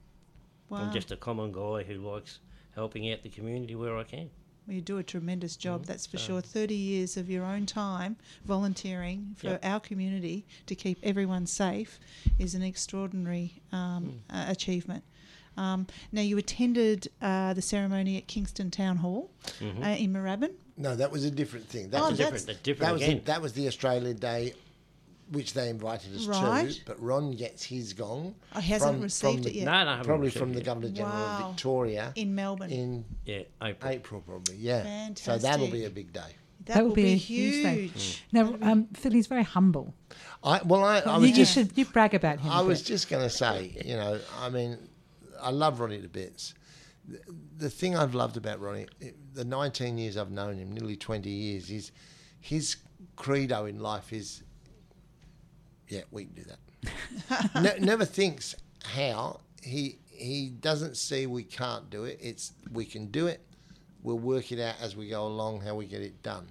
Wow. I'm just a common guy who likes helping out the community where I can. Well, you do a tremendous job, Mm, that's for so- sure. 30 years of your own time volunteering for Yep. our community to keep everyone safe is an extraordinary um, Mm. uh, achievement. Um, now, you attended uh, the ceremony at Kingston Town Hall Mm-hmm. uh, in Moorabbin. No, that was a different thing. That Oh, was that's- Different, different that was again. the, that was the Australia Day, which they invited us Right. to. But Ron gets his gong. Oh, he hasn't from- received from it yet. no, no, I haven't Probably received from the it. Governor General Wow. of Victoria In Melbourne. in Yeah, April. April, probably. Yeah. Fantastic. So that'll be a big day. that, would will be a huge. huge day. Now, um, Philly's very humble. I well, I, I you, was you just should you brag about him. I a was just going to say, you know, I mean, I love Ronnie to bits. The, the thing I've loved about Ronnie, i- the 19 years I've known him, nearly 20 years, is his credo in life is, yeah, we can do that. ne- never thinks how. He he doesn't see we can't do it. It's we can do it. We'll work it out as we go along how we get it done.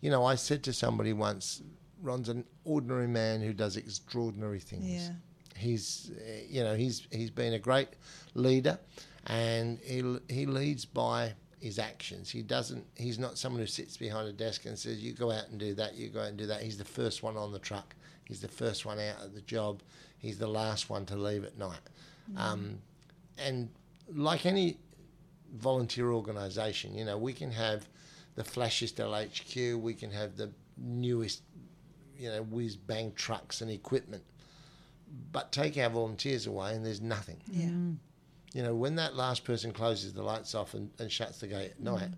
You know, I said to somebody once, Ron's an ordinary man who does extraordinary things Yeah. he's uh, you know he's he's been a great leader and he he leads by his actions he doesn't he's not someone who sits behind a desk and says you go out and do that you go out and do that he's the first one on the truck he's the first one out of the job he's the last one to leave at night mm. um, and like any volunteer organisation. You know, we can have the flashiest LHQ, we can have the newest, you know, whiz bang trucks and equipment, but take our volunteers away and there's nothing. Yeah. Mm. You know, when that last person closes the lights off and, and shuts the gate at mm. night,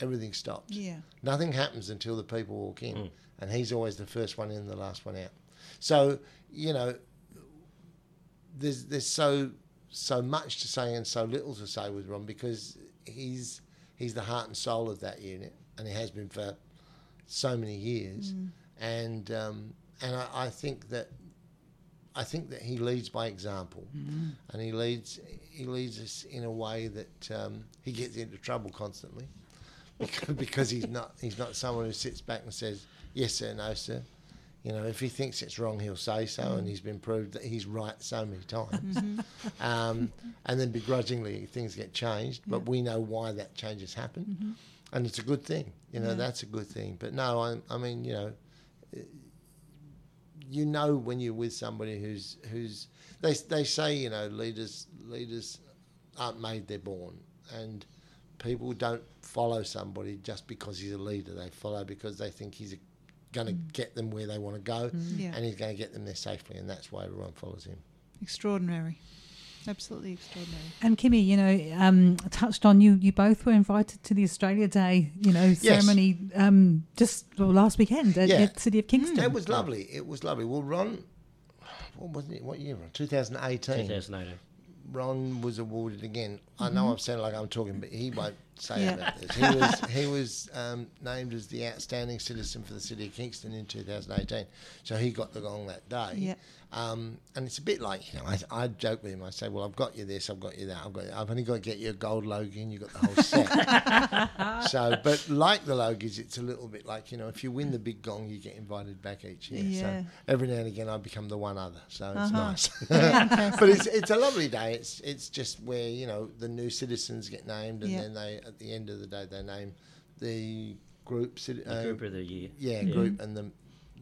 everything stops. Yeah. Nothing happens until the people walk in, and he's always the first one in, the last one out. So you know, there's there's so so much to say and so little to say with Ron because he's he's the heart and soul of that unit, and he has been for so many years, and um, and I, I think that. I think that he leads by example, and he leads he leads us in a way that um, he gets into trouble constantly because, because he's not he's not someone who sits back and says yes sir no sir. You know if he thinks it's wrong he'll say so and he's been proved that he's right so many times. Mm-hmm. Um, and then begrudgingly things get changed but we know why that change has happened. Mm-hmm. And it's a good thing you know Yeah. that's a good thing. But no I, I mean you know eh, you know when you're with somebody who's who's they they say you know leaders leaders aren't made they're born. And people don't follow somebody just because he's a leader they follow because they think he's going to get them where they want to go Yeah. and he's going to get them there safely and that's why everyone follows him Extraordinary. Absolutely extraordinary. And Kimmy, you know, um, touched on you. You both were invited to the Australia Day, you know, ceremony um, just well, last weekend at, Yeah. at City of Kingston. it was lovely it was lovely well ron what wasn't it what year 2018 2018. Ron was awarded again. I know I've sounded like I'm talking, but he won't say Yeah. about this. He was he was um, named as the outstanding citizen for the city of Kingston in 2018. So he got the gong that day. Yeah. Um, and it's a bit like you know, I, I joke with him. I say, "Well, I've got you this, I've got you that, I've got. I've only got to get you a gold Logie. you've got the whole set." so, but like the Logies, it's a little bit like you know, if you win the big gong, you get invited back each year. Yeah. So every now and again, I become the one other. So it's Uh-huh. nice. but it's it's a lovely day. It's it's just where you know the new citizens get named, and Yeah. then they at the end of the day they name the group. citi- The uh, group of the year. yeah, group and the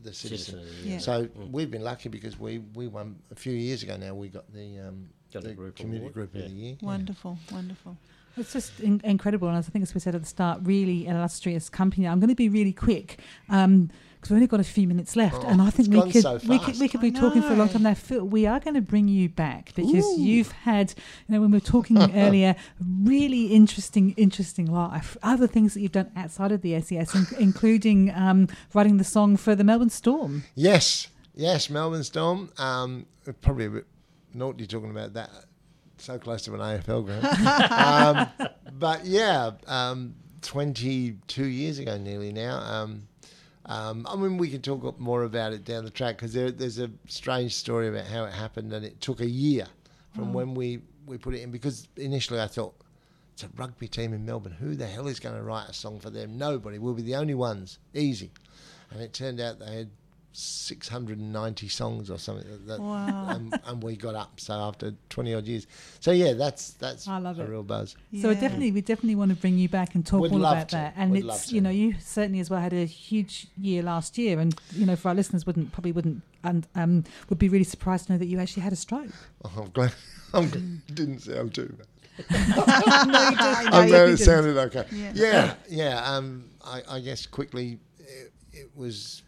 the citizen. Citizen of the year. Yeah. So we've been lucky because we we won a few years ago. Now we got the um, Got the the group community award, group yeah. of the year. Wonderful, wonderful. It's just in- incredible, and as I think as we said at the start, really illustrious company. I'm going to be really quick because we've only got a few minutes left, Oh, and I think we could, so we could we could be talking for a long time. Now, Phil, we are going to bring you back because Ooh. you've had, you know, when we were talking earlier, really interesting, interesting life. Other things that you've done outside of the SES, in- including um, writing the song for the Melbourne Storm. Yes, yes, Melbourne Storm. Um, probably a bit naughty talking about that. So close to an AFL ground. um, but yeah, um, 22 years ago, nearly now. Um, um, I mean, we can talk more about it down the track because there, there's a strange story about how it happened, and it took a year from when we, we put it in. Because initially I thought, it's a rugby team in Melbourne. Who the hell is going to write a song for them? Nobody. We'll be the only ones. Easy. And it turned out they had 690 songs or something. That, Wow. and, and we got up. So after 20 odd years. So yeah, that's that's I love a it. real buzz. So definitely, we definitely want to bring you back and talk Would all about to. that. And Would it's you know you certainly as well had a huge year last year, and you know for our listeners wouldn't probably wouldn't and um would be really surprised to know that you actually had a stroke. Oh, I'm glad. I'm didn't sound too bad. no, you didn't. I'm glad it sounded okay. Yeah. Yeah, yeah. um, I, I guess quickly, it, it was,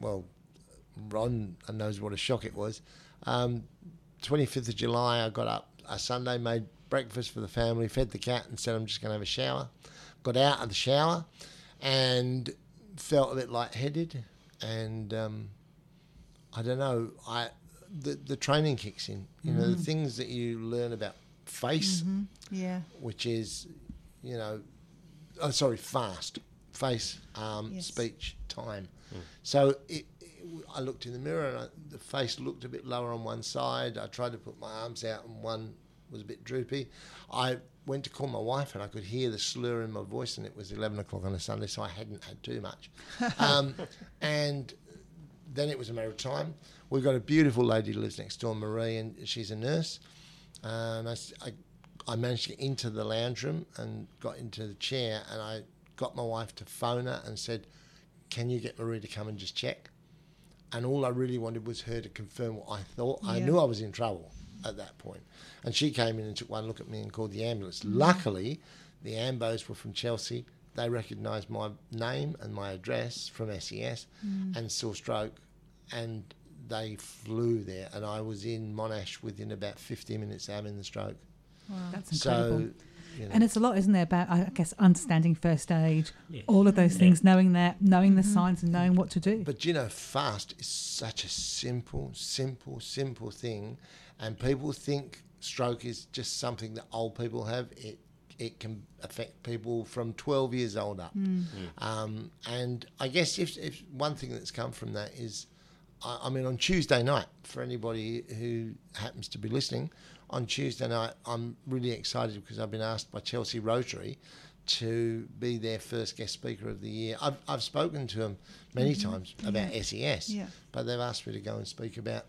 well, Ron knows what a shock it was. Um, 25th of July, I got up a Sunday, made breakfast for the family, fed the cat, and said I'm just going to have a shower. Got out of the shower, and felt a bit lightheaded, and um, I don't know. I the the training kicks in. You know, the things that you learn about face Yeah. which is, you know, oh, sorry, fast, face, arm, Yes. speech, time. So it, it, I looked in the mirror and I, the face looked a bit lower on one side. I tried to put my arms out and one was a bit droopy. I went to call my wife and I could hear the slur in my voice and it was 11 o'clock on a Sunday, so I hadn't had too much. um, and then it was a matter of time. We've got a beautiful lady who lives next door, Marie, and she's a nurse. And I, s- I- I managed to get into the lounge room and got into the chair, and I got my wife to phone her and said, "Can you get Marie to come and just check?" And all I really wanted was her to confirm what I thought. I knew I was in trouble. at that point. And she came in and took one look at me and called the ambulance. Mm. Luckily, the Ambos were from Chelsea. They recognised my name and my address from SES Mm. and saw stroke, and they flew there. And I was in Monash within about 15 minutes out in the stroke. Wow. That's incredible. So, you know, And it's a lot, isn't there, about I guess understanding first aid, Yes. all of those Yeah. things, knowing that, knowing the mm-hmm. signs, and knowing what to do. But you know, fast is such a simple, simple, simple thing, and people think stroke is just something that old people have. It it can affect people from 12 years old up. Mm. Mm. Um, and I guess if, if one thing that's come from that is, I, I mean, on Tuesday night, for anybody who happens to be listening, on Tuesday night, I'm really excited because I've been asked by Chelsea Rotary to be their first guest speaker of the year. I've, I've spoken to them many mm-hmm. times about SES, Yeah. but they've asked me to go and speak about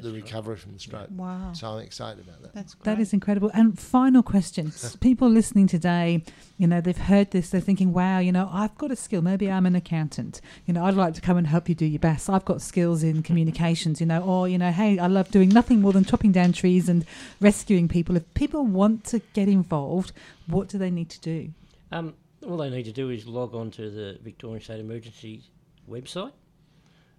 the recovery from the stroke. Wow. So I'm excited about that. That's great. That is incredible. And final question. People listening today, you know, they've heard this, they're thinking, wow, you know, I've got a skill. Maybe I'm an accountant. You know, I'd like to come and help you do your best. I've got skills in communications, you know, or, you know, hey, I love doing nothing more than chopping down trees and rescuing people. If people want to get involved, what do they need to do? Um, all they need to do is log on to the Victorian State Emergency website.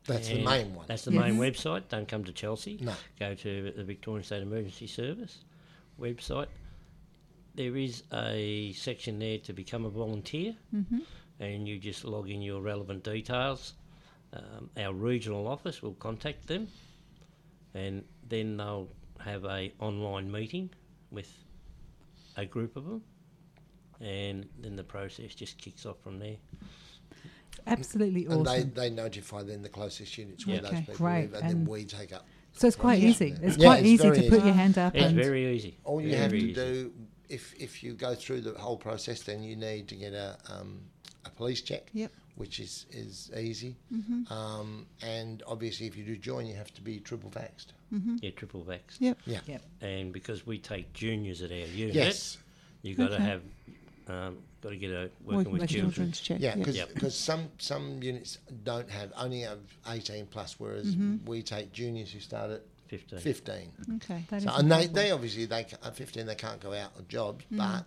That's the main one. That's the Yes. main website. Don't come to Chelsea. No. Go to the Victorian State Emergency Service website. There is a section there to become a volunteer, Mm-hmm. and you just log in your relevant details. Um, our regional office will contact them, and then they'll have a online meeting with a group of them, and then the process just kicks off from there. Absolutely and awesome. they, they notify then the closest units where Yeah. those people great. live, and, And- then we take up. so it's quite Yeah. easy. It's Yeah, quite it's easy very to put your hand up. It's and very easy. All you Very have to easy. do, if if you go through the whole process, then you need to get a um, a police check, Yep. which is is easy. Mm-hmm. Um, and obviously, if you do join, you have to be triple vaxxed. Yeah, triple vax. Yep. Yeah. Yep. And because we take juniors at our unit, Yes. you got to have um, got to get a working, Working with with children. children's check. Yeah, because Yep. some some units don't have only have eighteen plus, whereas Mm-hmm. we take juniors who start at 15. fifteen. Okay. That So, is and they, they obviously they at fifteen they can't go out on jobs, but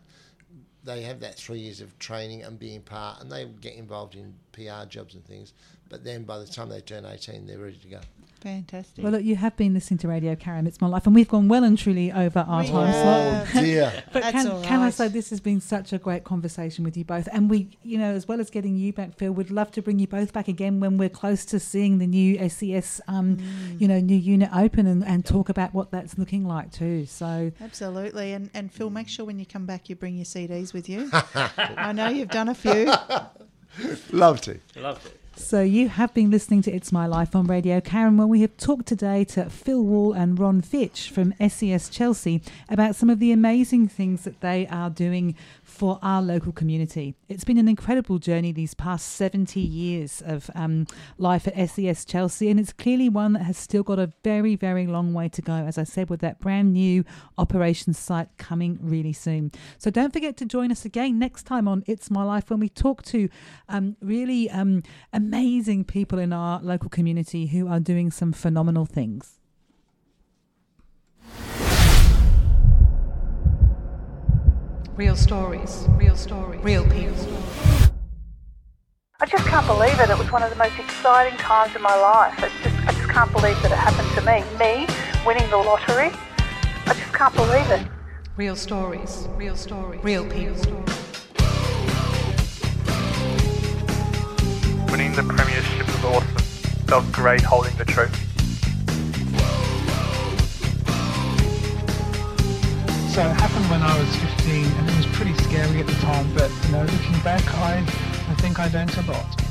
they have that three years of training and being part, and they get involved in PR jobs and things. But then by the time they turn eighteen, they're ready to go. Fantastic. Well, look, you have been listening to Radio Karen. It's my life, and we've gone well and truly over our We time slot. have. dear. But That's can, all can I say this has been such a great conversation with you both, and we, you know, as well as getting you back, Phil, we'd love to bring you both back again when we're close to seeing the new SES, um, Mm. you know, new unit open, and, and talk about what that's looking like too. So Absolutely. And, and Phil, make sure when you come back you bring your CDs with you. I know you've done a few. Love to. Love it. So you have been listening to It's My Life on Radio Karen, where we have talked today to Phil Wall and Ron Fitch from SES Chelsea about some of the amazing things that they are doing for our local community. It's been an incredible journey these past 70 years of um, life at SES Chelsea, and it's clearly one that has still got a very, very long way to go, as I said, with that brand new operations site coming really soon. So don't forget to join us again next time on It's My Life when we talk to um, really um, amazing people in our local community who are doing some phenomenal things. Real stories. Real stories. Real people. I just can't believe it. It was one of the most exciting times in my life. It's just, I just can't believe that it happened to me. Me winning the lottery. I just can't believe it. Real stories. Real stories. Real people. Winning the premiership was awesome. Felt great holding the trophy. So it happened when I was 15 and it was pretty scary at the time, but you know, looking back, I, I think I learnt a lot.